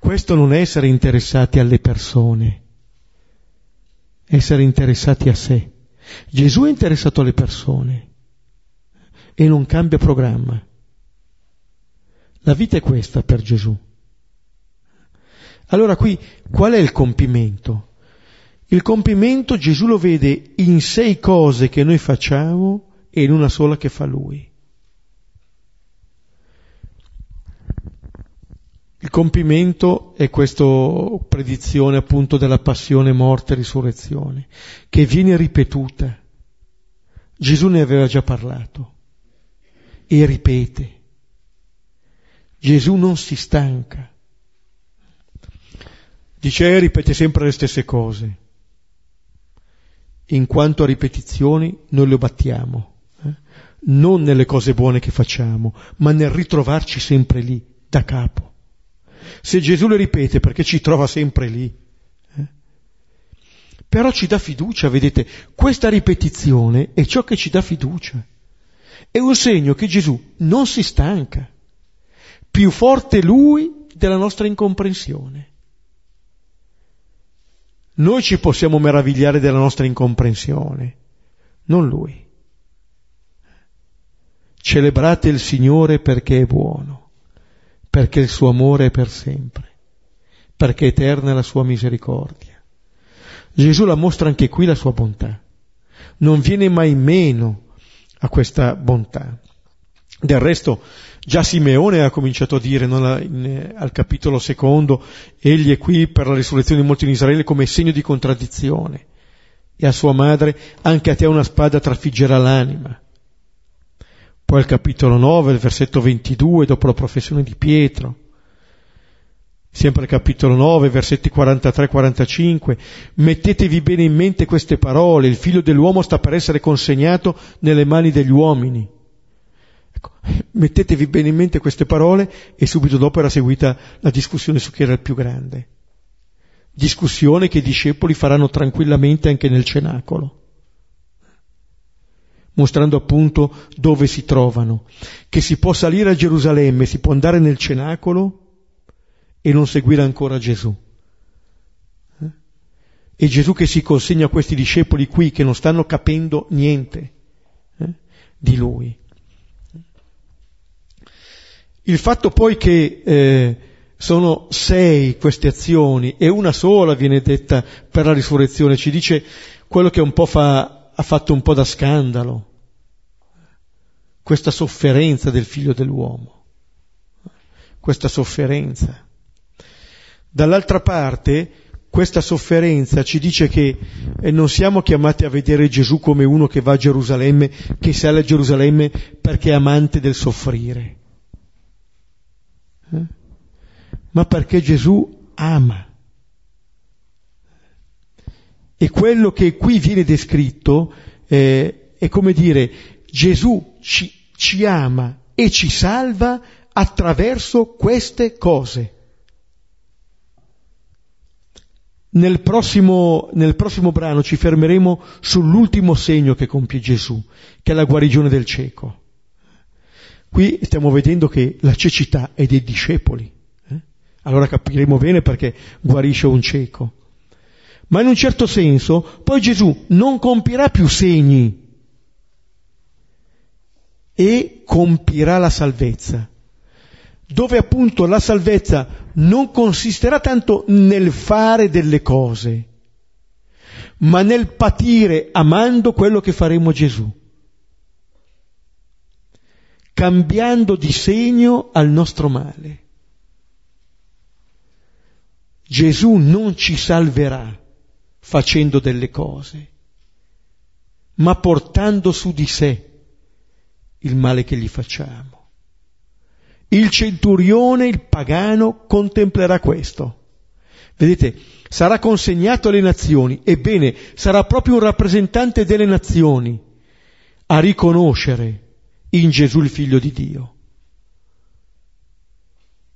Questo non è essere interessati alle persone, essere interessati a sé. Gesù è interessato alle persone e non cambia programma. La vita è questa per Gesù. Allora qui qual è il compimento? Il compimento Gesù lo vede in sei cose che noi facciamo e in una sola che fa Lui. Il compimento è questa predizione appunto della passione, morte e risurrezione, che viene ripetuta. Gesù ne aveva già parlato e ripete. Gesù non si stanca. Dice, eh, ripete sempre le stesse cose. In quanto a ripetizioni, noi lo battiamo. Eh? Non nelle cose buone che facciamo, ma nel ritrovarci sempre lì, da capo. Se Gesù le ripete perché ci trova sempre lì. Eh? Però ci dà fiducia, vedete, questa ripetizione è ciò che ci dà fiducia. È un segno che Gesù non si stanca. Più forte lui della nostra incomprensione. Noi ci possiamo meravigliare della nostra incomprensione, non lui. Celebrate il Signore perché è buono perché il suo amore è per sempre, perché eterna è la sua misericordia. Gesù la mostra anche qui la sua bontà, non viene mai meno a questa bontà. Del resto già Simeone ha cominciato a dire no, in, al capitolo secondo, egli è qui per la risurrezione di molti in Israele come segno di contraddizione. E a sua madre, anche a te una spada trafiggerà l'anima. Poi al capitolo 9, il versetto 22, dopo la professione di Pietro. Sempre al capitolo 9, versetti 43-45, mettetevi bene in mente queste parole, il figlio dell'uomo sta per essere consegnato nelle mani degli uomini. Ecco, mettetevi bene in mente queste parole e subito dopo era seguita la discussione su chi era il più grande. Discussione che i discepoli faranno tranquillamente anche nel cenacolo mostrando appunto dove si trovano, che si può salire a Gerusalemme, si può andare nel cenacolo e non seguire ancora Gesù. Eh? E Gesù che si consegna a questi discepoli qui che non stanno capendo niente eh? di Lui. Il fatto poi che eh, sono sei queste azioni e una sola viene detta per la risurrezione, ci dice quello che un po' fa, ha fatto un po' da scandalo questa sofferenza del figlio dell'uomo, questa sofferenza. Dall'altra parte, questa sofferenza ci dice che eh, non siamo chiamati a vedere Gesù come uno che va a Gerusalemme, che sale a Gerusalemme perché è amante del soffrire, eh? ma perché Gesù ama. E quello che qui viene descritto eh, è come dire Gesù ci, ci ama e ci salva attraverso queste cose. Nel prossimo, nel prossimo, brano ci fermeremo sull'ultimo segno che compie Gesù, che è la guarigione del cieco. Qui stiamo vedendo che la cecità è dei discepoli. Eh? Allora capiremo bene perché guarisce un cieco. Ma in un certo senso poi Gesù non compierà più segni e compirà la salvezza, dove appunto la salvezza non consisterà tanto nel fare delle cose, ma nel patire amando quello che faremo Gesù, cambiando di segno al nostro male. Gesù non ci salverà facendo delle cose, ma portando su di sé il male che gli facciamo. Il centurione, il pagano, contemplerà questo. Vedete, sarà consegnato alle nazioni, ebbene, sarà proprio un rappresentante delle nazioni a riconoscere in Gesù il figlio di Dio.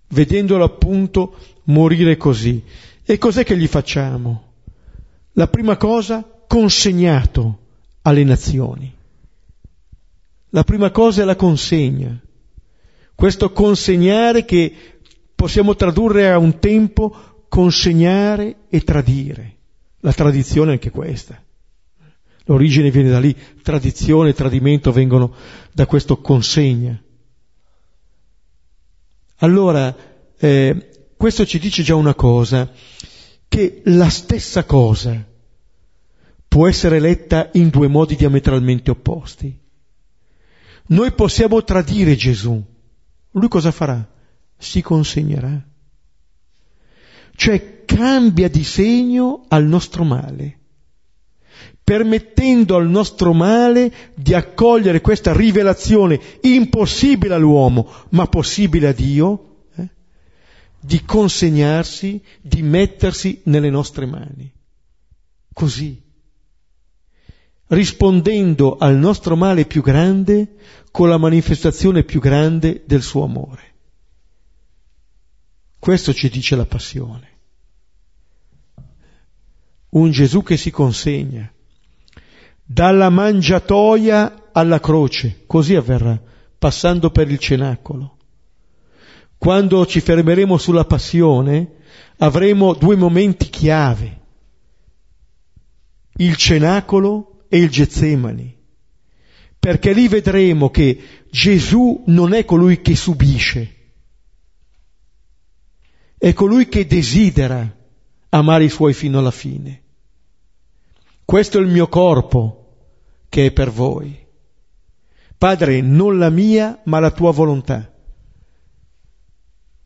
Vedendolo appunto morire così. E cos'è che gli facciamo? La prima cosa, consegnato alle nazioni. La prima cosa è la consegna. Questo consegnare che possiamo tradurre a un tempo consegnare e tradire. La tradizione è anche questa. L'origine viene da lì, tradizione e tradimento vengono da questo consegna. Allora, eh, questo ci dice già una cosa, che la stessa cosa può essere letta in due modi diametralmente opposti. Noi possiamo tradire Gesù. Lui cosa farà? Si consegnerà. Cioè cambia di segno al nostro male, permettendo al nostro male di accogliere questa rivelazione impossibile all'uomo, ma possibile a Dio, eh? di consegnarsi, di mettersi nelle nostre mani. Così rispondendo al nostro male più grande con la manifestazione più grande del suo amore. Questo ci dice la passione. Un Gesù che si consegna dalla mangiatoia alla croce, così avverrà, passando per il cenacolo. Quando ci fermeremo sulla passione, avremo due momenti chiave. Il cenacolo e il Getsemani, perché lì vedremo che Gesù non è colui che subisce, è colui che desidera amare i suoi fino alla fine. Questo è il mio corpo che è per voi. Padre, non la mia, ma la tua volontà.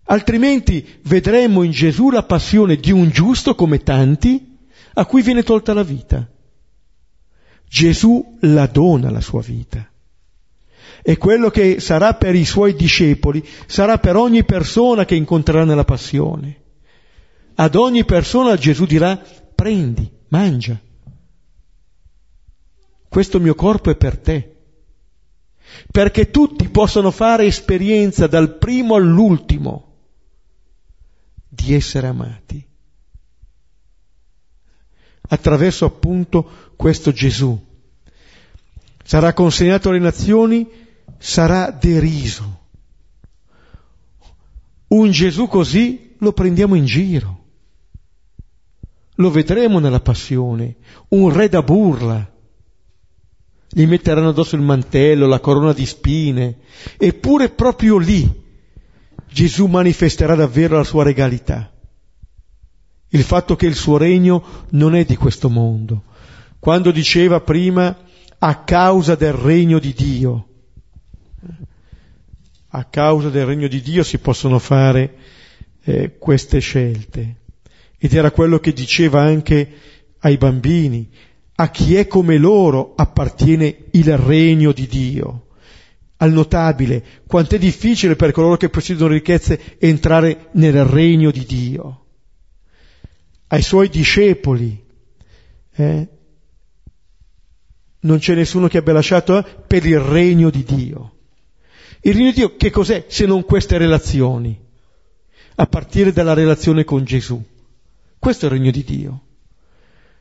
Altrimenti vedremo in Gesù la passione di un giusto come tanti a cui viene tolta la vita. Gesù la dona la sua vita. E quello che sarà per i suoi discepoli sarà per ogni persona che incontrerà nella passione. Ad ogni persona Gesù dirà prendi, mangia. Questo mio corpo è per te. Perché tutti possano fare esperienza dal primo all'ultimo di essere amati attraverso appunto questo Gesù. Sarà consegnato alle nazioni, sarà deriso. Un Gesù così lo prendiamo in giro. Lo vedremo nella passione, un re da burla. Gli metteranno addosso il mantello, la corona di spine, eppure proprio lì Gesù manifesterà davvero la sua regalità il fatto che il suo regno non è di questo mondo. Quando diceva prima a causa del regno di Dio, a causa del regno di Dio si possono fare eh, queste scelte. Ed era quello che diceva anche ai bambini, a chi è come loro appartiene il regno di Dio. Al notabile, quant'è difficile per coloro che possiedono ricchezze entrare nel regno di Dio ai suoi discepoli. Eh? Non c'è nessuno che abbia lasciato eh, per il regno di Dio. Il regno di Dio che cos'è se non queste relazioni? A partire dalla relazione con Gesù. Questo è il regno di Dio.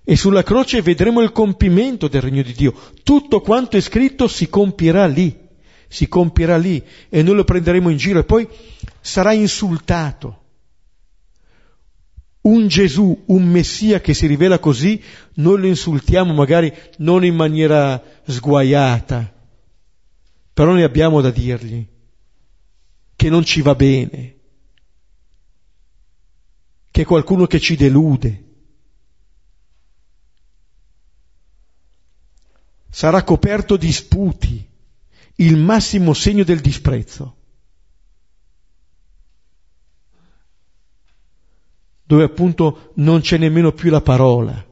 E sulla croce vedremo il compimento del regno di Dio. Tutto quanto è scritto si compierà lì, si compierà lì e noi lo prenderemo in giro e poi sarà insultato un Gesù, un Messia che si rivela così, noi lo insultiamo magari non in maniera sguaiata, però ne abbiamo da dirgli che non ci va bene, che è qualcuno che ci delude. Sarà coperto di sputi, il massimo segno del disprezzo. Dove appunto non c'è nemmeno più la parola,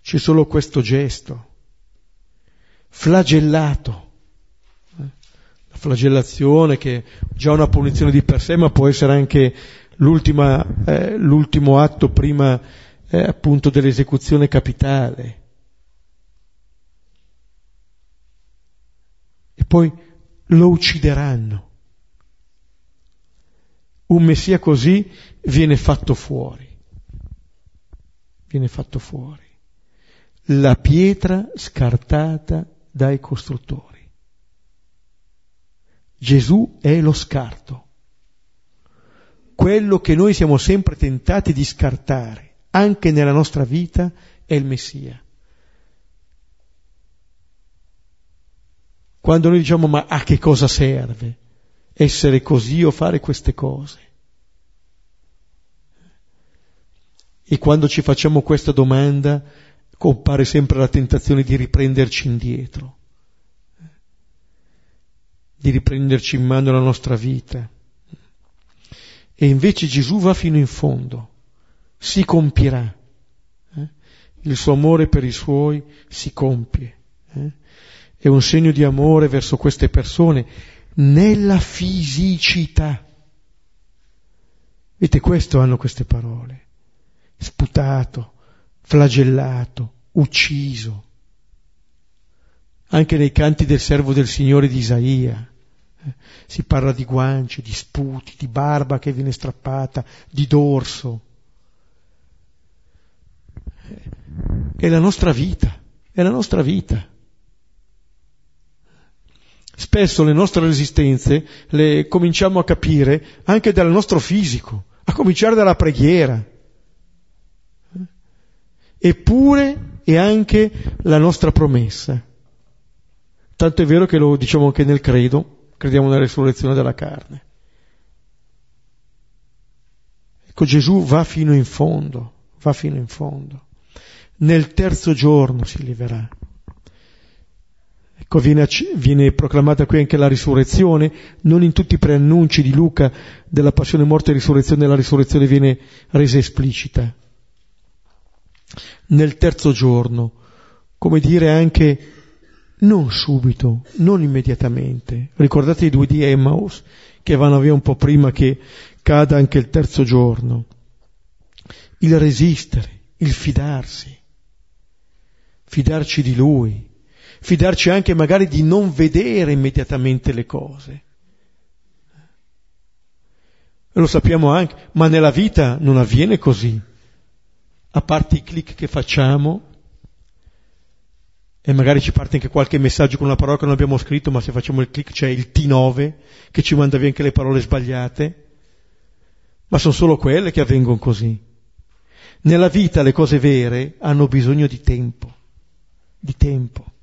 c'è solo questo gesto, flagellato. La flagellazione che è già una punizione di per sé, ma può essere anche eh, l'ultimo atto prima eh, appunto dell'esecuzione capitale. E poi lo uccideranno. Un Messia così viene fatto fuori. Viene fatto fuori. La pietra scartata dai costruttori. Gesù è lo scarto. Quello che noi siamo sempre tentati di scartare, anche nella nostra vita, è il Messia. Quando noi diciamo ma a che cosa serve? Essere così o fare queste cose. E quando ci facciamo questa domanda compare sempre la tentazione di riprenderci indietro, di riprenderci in mano la nostra vita. E invece Gesù va fino in fondo, si compierà. Eh? Il suo amore per i suoi si compie. Eh? È un segno di amore verso queste persone nella fisicità. Vedete, questo hanno queste parole. Sputato, flagellato, ucciso. Anche nei canti del servo del Signore di Isaia eh, si parla di guance, di sputi, di barba che viene strappata, di dorso. Eh, è la nostra vita, è la nostra vita. Spesso le nostre resistenze le cominciamo a capire anche dal nostro fisico, a cominciare dalla preghiera. Eppure è anche la nostra promessa. Tanto è vero che lo diciamo anche nel credo, crediamo nella risurrezione della carne. Ecco, Gesù va fino in fondo, va fino in fondo. Nel terzo giorno si leverà. Ecco, viene, viene, proclamata qui anche la risurrezione, non in tutti i preannunci di Luca della passione, morte e risurrezione, la risurrezione viene resa esplicita. Nel terzo giorno, come dire anche non subito, non immediatamente. Ricordate i due di Emmaus che vanno via un po' prima che cada anche il terzo giorno. Il resistere, il fidarsi, fidarci di Lui fidarci anche magari di non vedere immediatamente le cose. Lo sappiamo anche, ma nella vita non avviene così. A parte i clic che facciamo, e magari ci parte anche qualche messaggio con una parola che non abbiamo scritto, ma se facciamo il clic c'è il T9 che ci manda via anche le parole sbagliate. Ma sono solo quelle che avvengono così. Nella vita le cose vere hanno bisogno di tempo, di tempo.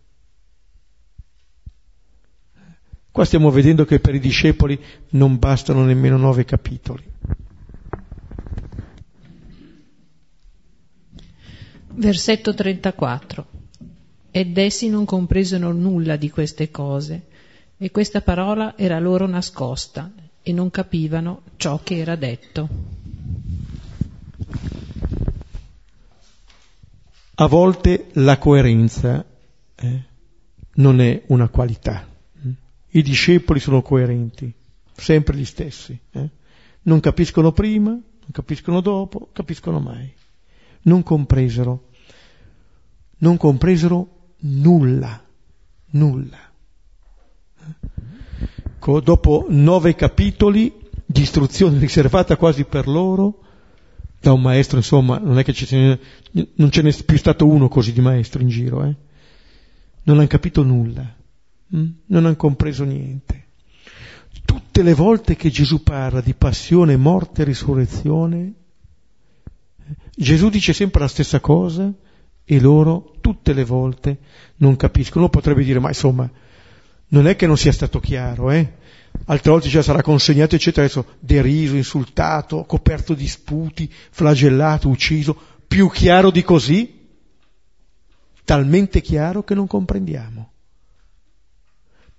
Qua stiamo vedendo che per i discepoli non bastano nemmeno nove capitoli. Versetto 34. Ed essi non compresero nulla di queste cose, e questa parola era loro nascosta, e non capivano ciò che era detto. A volte la coerenza eh, non è una qualità i discepoli sono coerenti, sempre gli stessi. Eh? Non capiscono prima, non capiscono dopo, capiscono mai. Non compresero, non compresero nulla, nulla. Eh? Dopo nove capitoli di istruzione riservata quasi per loro, da un maestro, insomma, non è che ce non ce n'è più stato uno così di maestro in giro, eh? non hanno capito nulla. Mm? non hanno compreso niente. Tutte le volte che Gesù parla di passione, morte e risurrezione, Gesù dice sempre la stessa cosa e loro tutte le volte non capiscono. Uno potrebbe dire, ma insomma, non è che non sia stato chiaro, eh? Altre volte già sarà consegnato, eccetera, adesso deriso, insultato, coperto di sputi, flagellato, ucciso. Più chiaro di così? Talmente chiaro che non comprendiamo.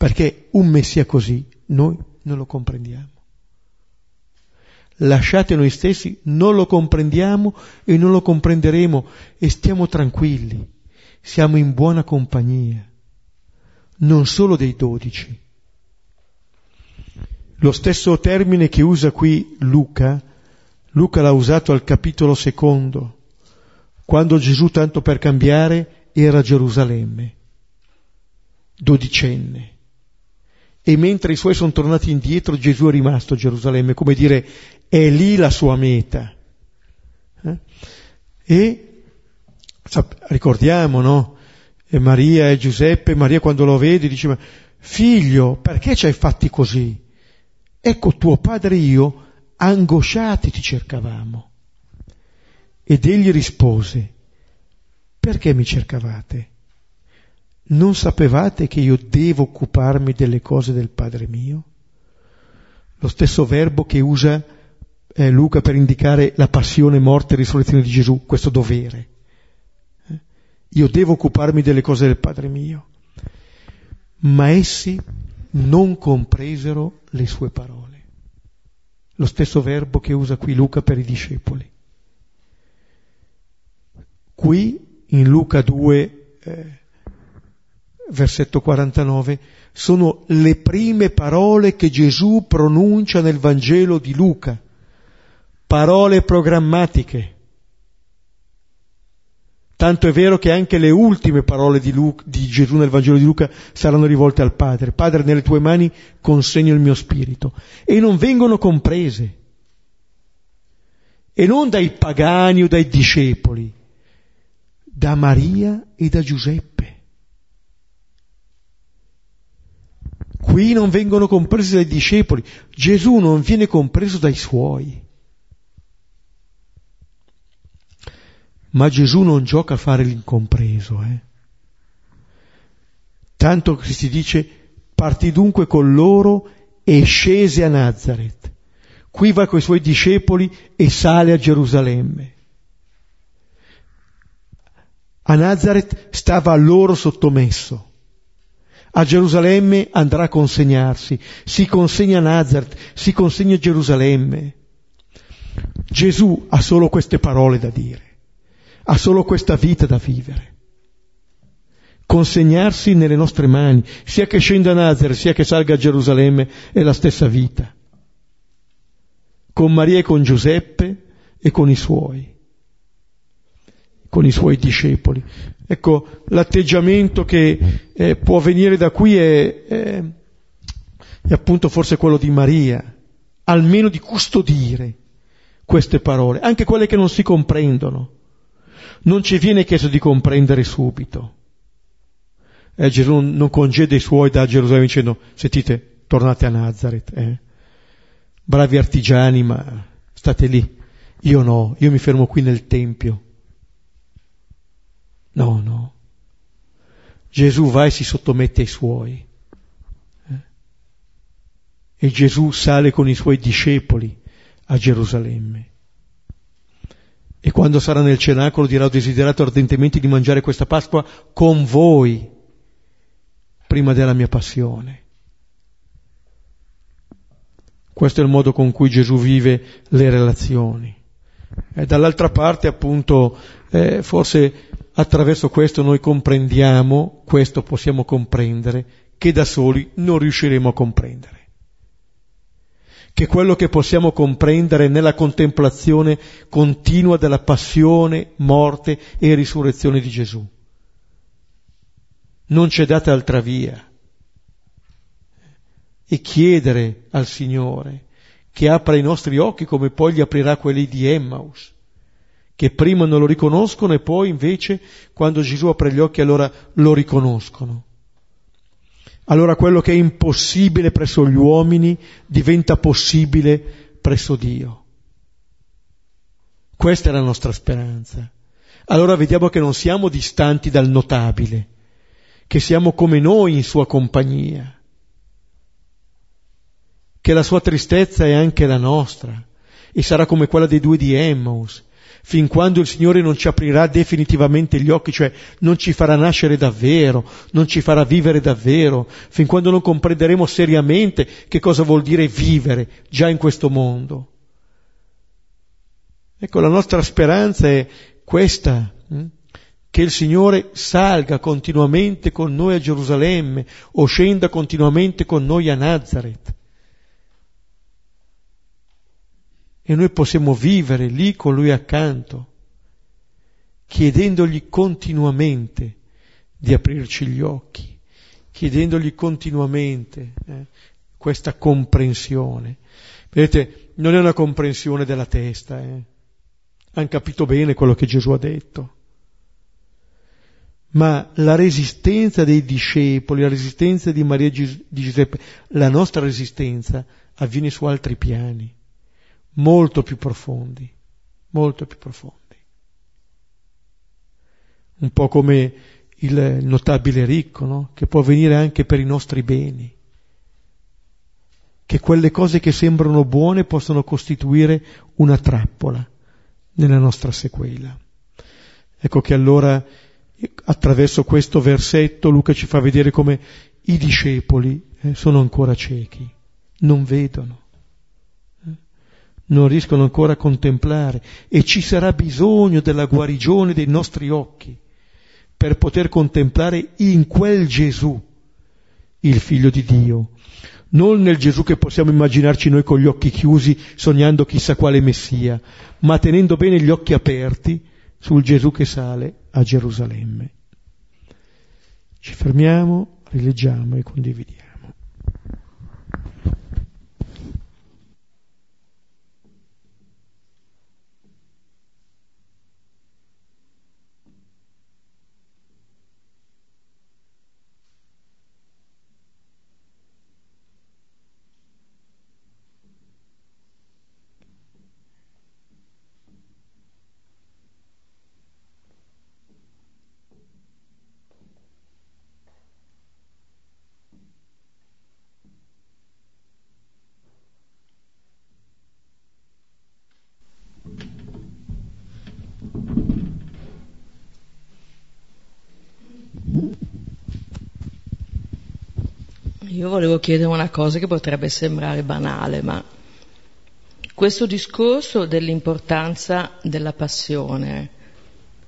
Perché un Messia così noi non lo comprendiamo. Lasciate noi stessi, non lo comprendiamo e non lo comprenderemo e stiamo tranquilli, siamo in buona compagnia, non solo dei dodici. Lo stesso termine che usa qui Luca, Luca l'ha usato al capitolo secondo, quando Gesù, tanto per cambiare, era a Gerusalemme, dodicenne e mentre i suoi sono tornati indietro Gesù è rimasto a Gerusalemme, come dire è lì la sua meta. Eh? E ricordiamo, no? E Maria e Giuseppe, Maria quando lo vede diceva, figlio, perché ci hai fatti così? Ecco tuo padre e io, angosciati ti cercavamo. Ed egli rispose, perché mi cercavate? Non sapevate che io devo occuparmi delle cose del Padre mio? Lo stesso verbo che usa eh, Luca per indicare la passione, morte e risurrezione di Gesù, questo dovere. Eh? Io devo occuparmi delle cose del Padre mio. Ma essi non compresero le sue parole. Lo stesso verbo che usa qui Luca per i discepoli. Qui in Luca 2, eh, versetto 49, sono le prime parole che Gesù pronuncia nel Vangelo di Luca, parole programmatiche. Tanto è vero che anche le ultime parole di, Luca, di, Gesù nel Vangelo di Luca saranno rivolte al Padre. Padre, nelle tue mani consegno il mio spirito. E non vengono comprese. E non dai pagani o dai discepoli, da Maria e da Giuseppe. Qui non vengono compresi dai discepoli, Gesù non viene compreso dai suoi. Ma Gesù non gioca a fare l'incompreso, eh? Tanto che si dice, partì dunque con loro e scese a Nazareth. Qui va con i suoi discepoli e sale a Gerusalemme. A Nazareth stava loro sottomesso a Gerusalemme andrà a consegnarsi, si consegna a Nazareth, si consegna a Gerusalemme. Gesù ha solo queste parole da dire, ha solo questa vita da vivere. Consegnarsi nelle nostre mani, sia che scenda a Nazareth, sia che salga a Gerusalemme, è la stessa vita. Con Maria e con Giuseppe e con i suoi con i suoi discepoli. Ecco, l'atteggiamento che eh, può venire da qui è, è, è appunto forse quello di Maria, almeno di custodire queste parole, anche quelle che non si comprendono. Non ci viene chiesto di comprendere subito. Eh, Gesù non congeda i suoi da Gerusalemme dicendo, sentite, tornate a Nazareth. Eh. Bravi artigiani, ma state lì. Io no, io mi fermo qui nel Tempio. No, no. Gesù va e si sottomette ai suoi. Eh? E Gesù sale con i suoi discepoli a Gerusalemme. E quando sarà nel cenacolo dirà ho desiderato ardentemente di mangiare questa Pasqua con voi prima della mia passione. Questo è il modo con cui Gesù vive le relazioni. E dall'altra parte, appunto, eh, forse Attraverso questo noi comprendiamo, questo possiamo comprendere, che da soli non riusciremo a comprendere. Che quello che possiamo comprendere nella contemplazione continua della passione, morte e risurrezione di Gesù. Non c'è data altra via. E chiedere al Signore che apra i nostri occhi come poi gli aprirà quelli di Emmaus che prima non lo riconoscono e poi invece quando Gesù apre gli occhi allora lo riconoscono. Allora quello che è impossibile presso gli uomini diventa possibile presso Dio. Questa è la nostra speranza. Allora vediamo che non siamo distanti dal notabile, che siamo come noi in sua compagnia. che la sua tristezza è anche la nostra e sarà come quella dei due di Emmaus, fin quando il Signore non ci aprirà definitivamente gli occhi, cioè non ci farà nascere davvero, non ci farà vivere davvero, fin quando non comprenderemo seriamente che cosa vuol dire vivere già in questo mondo. Ecco, la nostra speranza è questa, hm? che il Signore salga continuamente con noi a Gerusalemme o scenda continuamente con noi a Nazareth. E noi possiamo vivere lì con Lui accanto, chiedendogli continuamente di aprirci gli occhi, chiedendogli continuamente eh, questa comprensione. Vedete, non è una comprensione della testa, eh. hanno capito bene quello che Gesù ha detto. Ma la resistenza dei discepoli, la resistenza di Maria e di Giuseppe, la nostra resistenza avviene su altri piani molto più profondi, molto più profondi. Un po' come il notabile ricco, no? che può avvenire anche per i nostri beni, che quelle cose che sembrano buone possono costituire una trappola nella nostra sequela. Ecco che allora attraverso questo versetto Luca ci fa vedere come i discepoli eh, sono ancora ciechi, non vedono non riescono ancora a contemplare e ci sarà bisogno della guarigione dei nostri occhi per poter contemplare in quel Gesù il figlio di Dio, non nel Gesù che possiamo immaginarci noi con gli occhi chiusi sognando chissà quale Messia, ma tenendo bene gli occhi aperti sul Gesù che sale a Gerusalemme. Ci fermiamo, rileggiamo e condividiamo. Io volevo chiedere una cosa che potrebbe sembrare banale, ma questo discorso dell'importanza della passione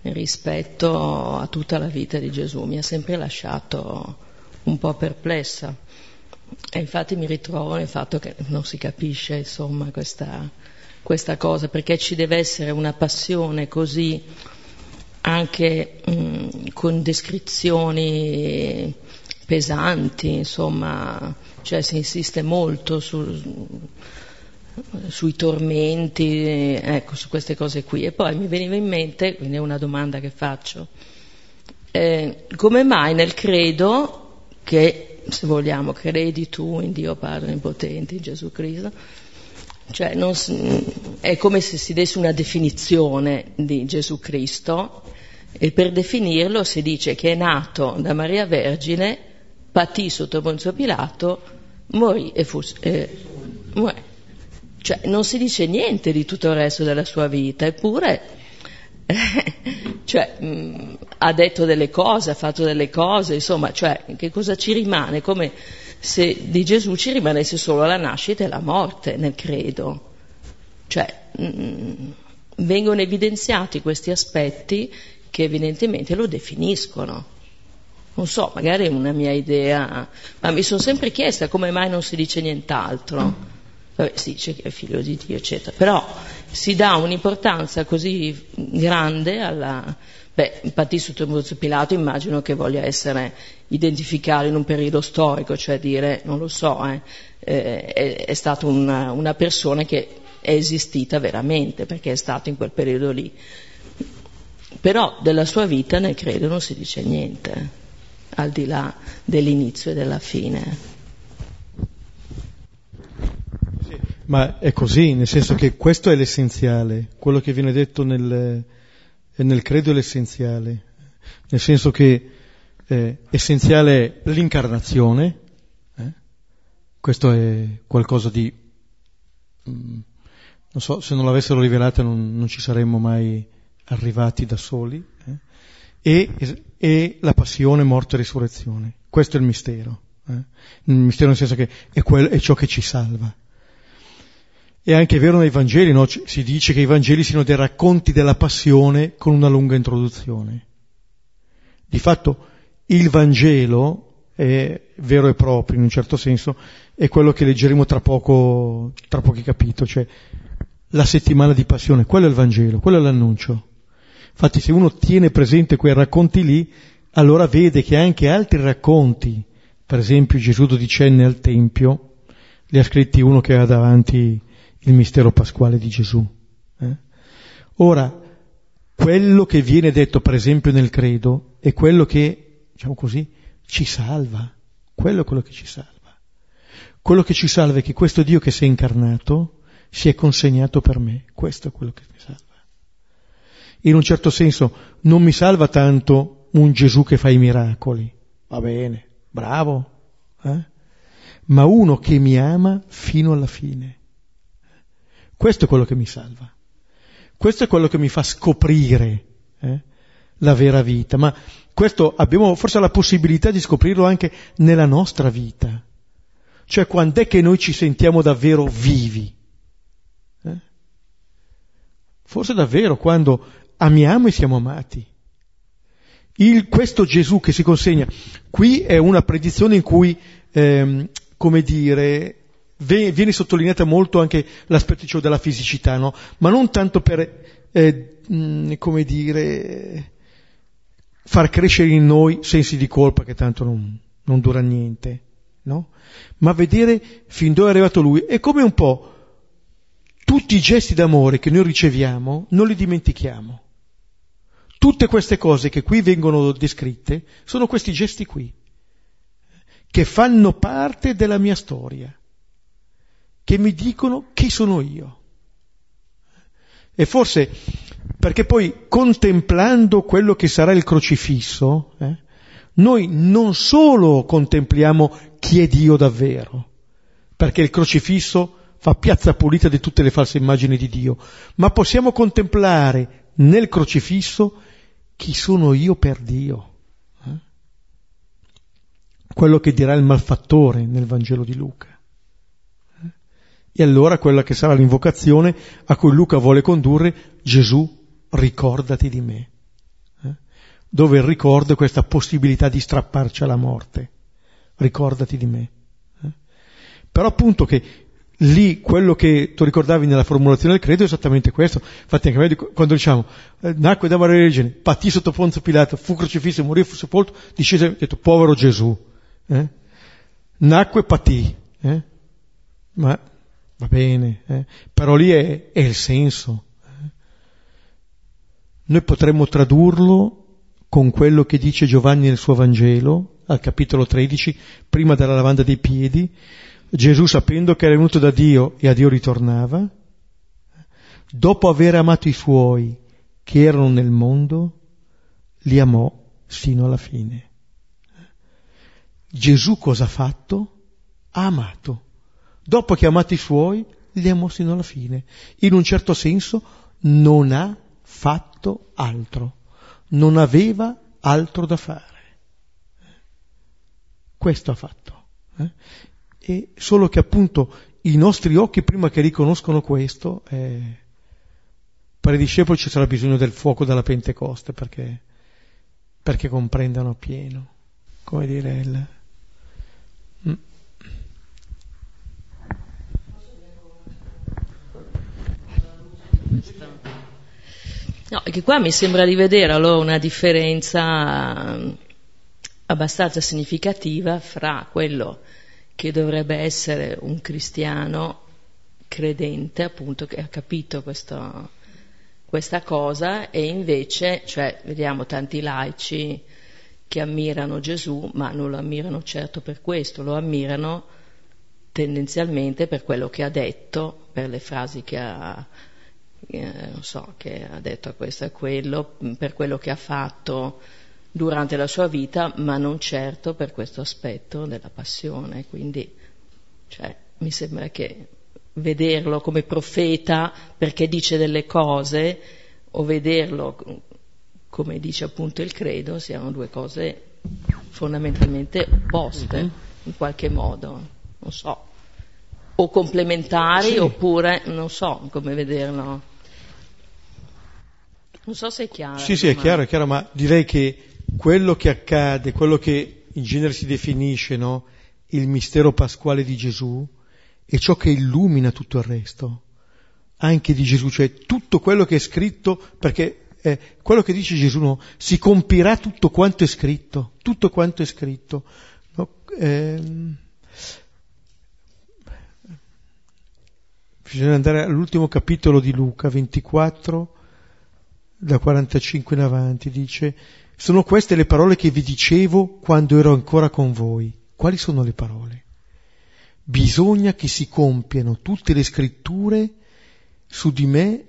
rispetto a tutta la vita di Gesù mi ha sempre lasciato un po' perplessa. E infatti mi ritrovo nel fatto che non si capisce insomma questa, questa cosa perché ci deve essere una passione così anche mh, con descrizioni pesanti, insomma, cioè si insiste molto sul, sui tormenti, ecco, su queste cose qui. E poi mi veniva in mente, quindi è una domanda che faccio, eh, come mai nel credo, che se vogliamo credi tu in Dio Padre Impotente, in Gesù Cristo, cioè non, è come se si desse una definizione di Gesù Cristo e per definirlo si dice che è nato da Maria Vergine patì sotto Ponzio Pilato, morì e fu... Eh, morì. Cioè non si dice niente di tutto il resto della sua vita, eppure cioè, mh, ha detto delle cose, ha fatto delle cose, insomma, cioè, che cosa ci rimane? Come se di Gesù ci rimanesse solo la nascita e la morte nel credo. Cioè, mh, vengono evidenziati questi aspetti che evidentemente lo definiscono non so, magari è una mia idea, ma mi sono sempre chiesta come mai non si dice nient'altro. Vabbè, si dice che è figlio di Dio, eccetera, però si dà un'importanza così grande alla... Beh, sotto Ponzio Pilato immagino che voglia essere identificato in un periodo storico, cioè dire, non lo so, eh, eh, è, è stata una, una persona che è esistita veramente, perché è stato in quel periodo lì. Però della sua vita nel credo non si dice niente al di là dell'inizio e della fine. ma è così, nel senso che questo è l'essenziale, quello che viene detto nel, nel credo è l'essenziale, nel senso che eh, essenziale è l'incarnazione, eh, questo è qualcosa di... Mm, non so, se non l'avessero rivelata non, non ci saremmo mai arrivati da soli. Eh? E, e, la passione, morte e risurrezione. Questo è il mistero. Eh? Il mistero nel senso che è, quel, è ciò che ci salva. È anche vero nei Vangeli, no? si dice che i Vangeli siano dei racconti della passione con una lunga introduzione. Di fatto il Vangelo è vero e proprio, in un certo senso, è quello che leggeremo tra poco, tra pochi capitoli, cioè la settimana di passione, quello è il Vangelo, quello è l'annuncio. Infatti se uno tiene presente quei racconti lì, allora vede che anche altri racconti, per esempio Gesù dodicenne al Tempio, li ha scritti uno che ha davanti il mistero pasquale di Gesù. Eh? Ora, quello che viene detto per esempio nel credo è quello che, diciamo così, ci salva. Quello è quello che ci salva. Quello che ci salva è che questo Dio che si è incarnato, si è consegnato per me. Questo è quello che mi salva. In un certo senso non mi salva tanto un Gesù che fa i miracoli, va bene, bravo, eh? ma uno che mi ama fino alla fine. Questo è quello che mi salva. Questo è quello che mi fa scoprire eh, la vera vita. Ma questo abbiamo forse la possibilità di scoprirlo anche nella nostra vita. Cioè quando è che noi ci sentiamo davvero vivi? Forse davvero quando amiamo e siamo amati. Il, questo Gesù che si consegna, qui è una predizione in cui, ehm, come dire, viene sottolineata molto anche l'aspetto della fisicità, no? ma non tanto per, eh, come dire, far crescere in noi sensi di colpa che tanto non, non dura niente, no? ma vedere fin dove è arrivato lui. È come un po' tutti i gesti d'amore che noi riceviamo non li dimentichiamo. Tutte queste cose che qui vengono descritte sono questi gesti qui, che fanno parte della mia storia, che mi dicono chi sono io. E forse perché poi contemplando quello che sarà il crocifisso, eh, noi non solo contempliamo chi è Dio davvero, perché il crocifisso fa piazza pulita di tutte le false immagini di Dio, ma possiamo contemplare nel crocifisso chi sono io per Dio. Eh? Quello che dirà il malfattore nel Vangelo di Luca. Eh? E allora quella che sarà l'invocazione a cui Luca vuole condurre, Gesù, ricordati di me. Eh? Dove il ricordo è questa possibilità di strapparci alla morte. Ricordati di me. Eh? Però appunto che lì quello che tu ricordavi nella formulazione del credo è esattamente questo. Infatti anche noi quando diciamo eh, nacque da Maria Regine, patì sotto Ponzio Pilato, fu crocifisso, morì, fu sepolto, discese, ha detto povero Gesù. Eh? Nacque, patì. Eh? Ma va bene, eh? però lì è, è il senso. Eh? Noi potremmo tradurlo con quello che dice Giovanni nel suo Vangelo, al capitolo 13, prima della lavanda dei piedi, Gesù sapendo che era venuto da Dio e a Dio ritornava, dopo aver amato i suoi che erano nel mondo, li amò fino alla fine. Gesù cosa ha fatto? Ha amato. Dopo che ha amato i suoi, li amò fino alla fine. In un certo senso non ha fatto altro, non aveva altro da fare. Questo ha fatto. Eh? E solo che appunto i nostri occhi, prima che riconoscono questo, eh, per i discepoli ci sarà bisogno del fuoco della Pentecoste perché, perché comprendano appieno, come dire, il... Mm. No, che qua mi sembra di vedere allora una differenza mm, abbastanza significativa fra quello che dovrebbe essere un cristiano credente, appunto, che ha capito questo, questa cosa e invece, cioè, vediamo tanti laici che ammirano Gesù, ma non lo ammirano certo per questo, lo ammirano tendenzialmente per quello che ha detto, per le frasi che ha, eh, so, che ha detto a questo e a quello, per quello che ha fatto durante la sua vita, ma non certo per questo aspetto della passione. Quindi Cioè, mi sembra che vederlo come profeta perché dice delle cose o vederlo come dice appunto il credo siano due cose fondamentalmente opposte mm-hmm. in qualche modo, non so, o complementari sì. oppure non so come vederlo. Non so se è chiaro. Sì, sì, è chiaro, è chiaro, ma direi che quello che accade, quello che in genere si definisce no, il mistero pasquale di Gesù, è ciò che illumina tutto il resto, anche di Gesù, cioè tutto quello che è scritto, perché eh, quello che dice Gesù no, si compirà tutto quanto è scritto, tutto quanto è scritto. No, ehm, bisogna andare all'ultimo capitolo di Luca 24, da 45 in avanti, dice, sono queste le parole che vi dicevo quando ero ancora con voi. Quali sono le parole? Bisogna che si compiano tutte le scritture su di me,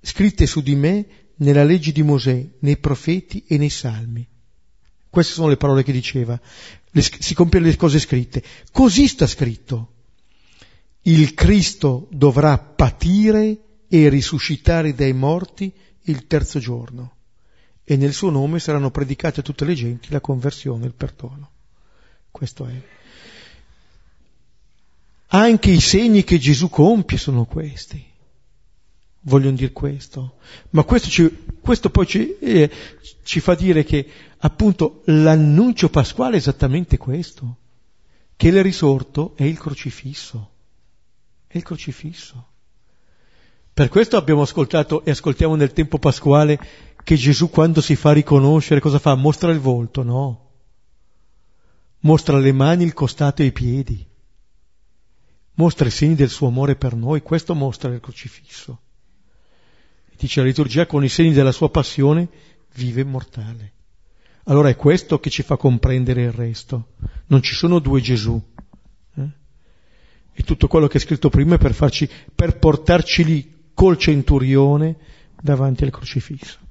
scritte su di me nella legge di Mosè, nei profeti e nei salmi. Queste sono le parole che diceva. Le, si compiono le cose scritte. Così sta scritto. Il Cristo dovrà patire e risuscitare dai morti il terzo giorno e nel suo nome saranno predicate a tutte le genti la conversione e il perdono. Questo è. Anche i segni che Gesù compie sono questi. Vogliono dire questo. Ma questo, ci, questo poi ci, eh, ci fa dire che appunto l'annuncio pasquale è esattamente questo. Che il risorto è il crocifisso. È il crocifisso. Per questo abbiamo ascoltato e ascoltiamo nel tempo pasquale che Gesù quando si fa riconoscere cosa fa? Mostra il volto, no. Mostra le mani, il costato e i piedi. Mostra i segni del suo amore per noi, questo mostra il crocifisso. Dice la liturgia, con i segni della sua passione vive immortale. Allora è questo che ci fa comprendere il resto. Non ci sono due Gesù. Eh? E tutto quello che è scritto prima è per, farci, per portarci lì col centurione davanti al crocifisso.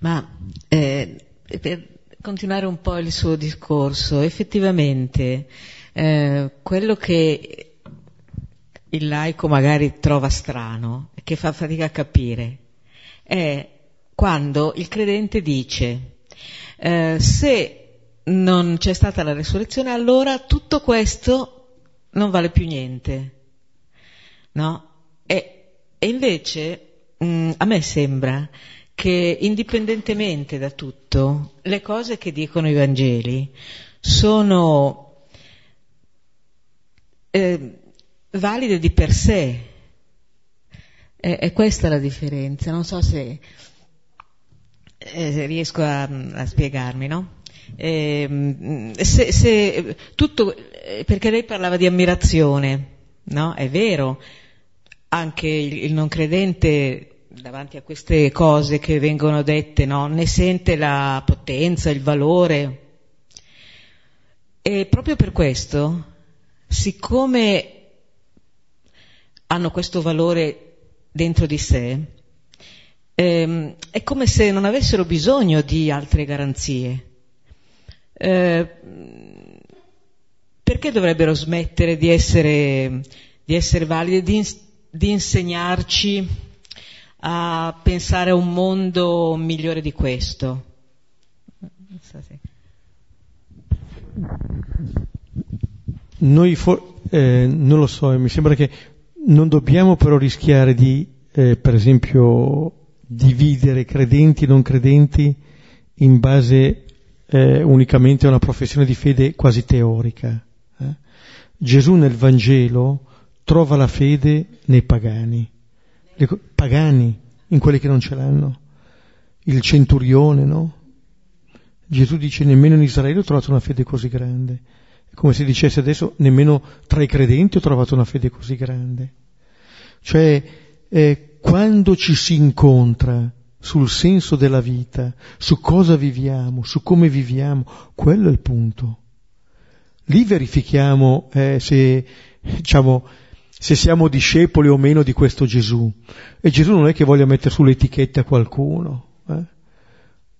Ma eh, per continuare un po' il suo discorso, effettivamente eh, quello che il laico magari trova strano e che fa fatica a capire è quando il credente dice eh, se non c'è stata la resurrezione allora tutto questo non vale più niente. No? E, e invece mh, mm, a me sembra che indipendentemente da tutto, le cose che dicono i Vangeli sono eh, valide di per sé. È, è, questa la differenza. Non so se, eh, riesco a, a, spiegarmi, no? Eh, se, se tutto, eh, perché lei parlava di ammirazione, no? È vero, anche il, il non credente davanti a queste cose che vengono dette, no? ne sente la potenza, il valore. E proprio per questo, siccome hanno questo valore dentro di sé, ehm, è come se non avessero bisogno di altre garanzie. Eh, perché dovrebbero smettere di essere, di essere validi, di, di insegnarci a pensare a un mondo migliore di questo. Noi for- eh, non lo so, mi sembra che non dobbiamo però rischiare di, eh, per esempio, dividere credenti e non credenti in base eh, unicamente a una professione di fede quasi teorica. Eh. Gesù nel Vangelo trova la fede nei pagani pagani, in quelli che non ce l'hanno. Il centurione, no? Gesù dice nemmeno in Israele ho trovato una fede così grande. È come se dicesse adesso nemmeno tra i credenti ho trovato una fede così grande. Cioè, eh, quando ci si incontra sul senso della vita, su cosa viviamo, su come viviamo, quello è il punto. Lì verifichiamo eh, se, diciamo, se siamo discepoli o meno di questo Gesù. E Gesù non è che voglia mettere sull'etichetta qualcuno. Eh?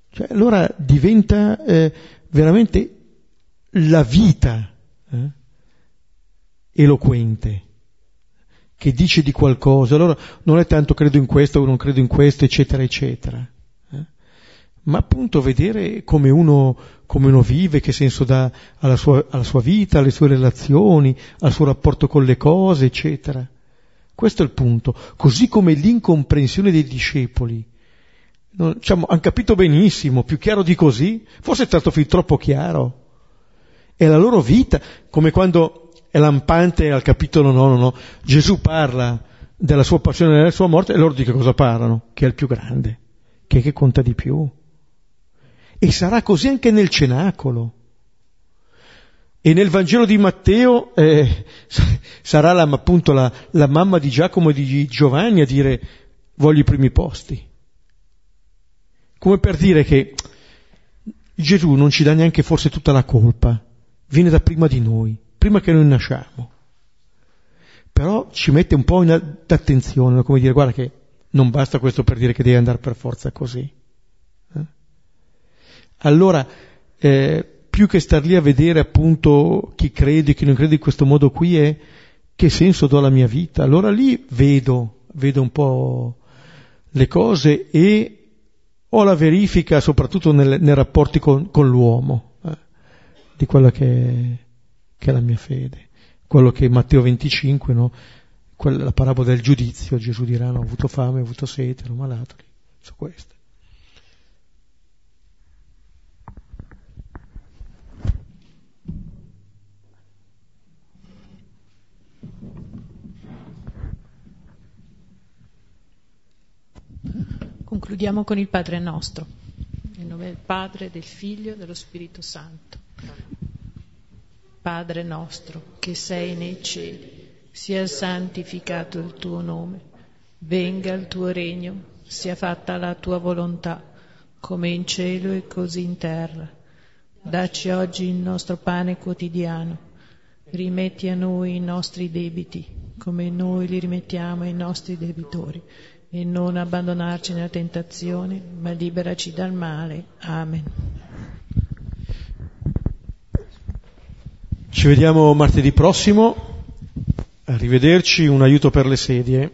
Cioè, allora diventa eh, veramente la vita eh, eloquente che dice di qualcosa. Allora non è tanto credo in questo o non credo in questo, eccetera, eccetera. Ma appunto vedere come uno, come uno, vive, che senso dà alla sua, alla sua vita, alle sue relazioni, al suo rapporto con le cose, eccetera. Questo è il punto. Così come l'incomprensione dei discepoli. Non, diciamo, hanno capito benissimo, più chiaro di così, forse è stato fin troppo chiaro. È la loro vita, come quando è lampante al capitolo 9, no? Gesù parla della sua passione e della sua morte e loro di che cosa parlano? Che è il più grande, che è che conta di più. E sarà così anche nel cenacolo. E nel Vangelo di Matteo eh, sarà la, appunto la, la mamma di Giacomo e di Giovanni a dire voglio i primi posti. Come per dire che Gesù non ci dà neanche forse tutta la colpa, viene da prima di noi prima che noi nasciamo. Però ci mette un po' in attenzione, come dire, guarda che non basta questo per dire che devi andare per forza così. Allora, eh, più che star lì a vedere appunto chi crede, chi non crede in questo modo qui è che senso do alla mia vita. Allora lì vedo, vedo un po' le cose e ho la verifica soprattutto nel, nei rapporti con, con l'uomo, eh, di quella che che è la mia fede. Quello che Matteo 25, no? Quella, la parabola del giudizio, Gesù dirà, no, ho avuto fame, ho avuto sete, ero malato, su questo. Concludiamo con il Padre nostro, nel nome del Padre, del Figlio e dello Spirito Santo. Padre nostro che sei nei cieli, sia santificato il tuo nome, venga il tuo regno, sia fatta la tua volontà, come in cielo e così in terra. Dacci oggi il nostro pane quotidiano, rimetti a noi i nostri debiti, come noi li rimettiamo ai nostri debitori, e non abbandonarci nella tentazione, ma liberaci dal male. Amen. Ci vediamo martedì prossimo, arrivederci, un aiuto per le sedie.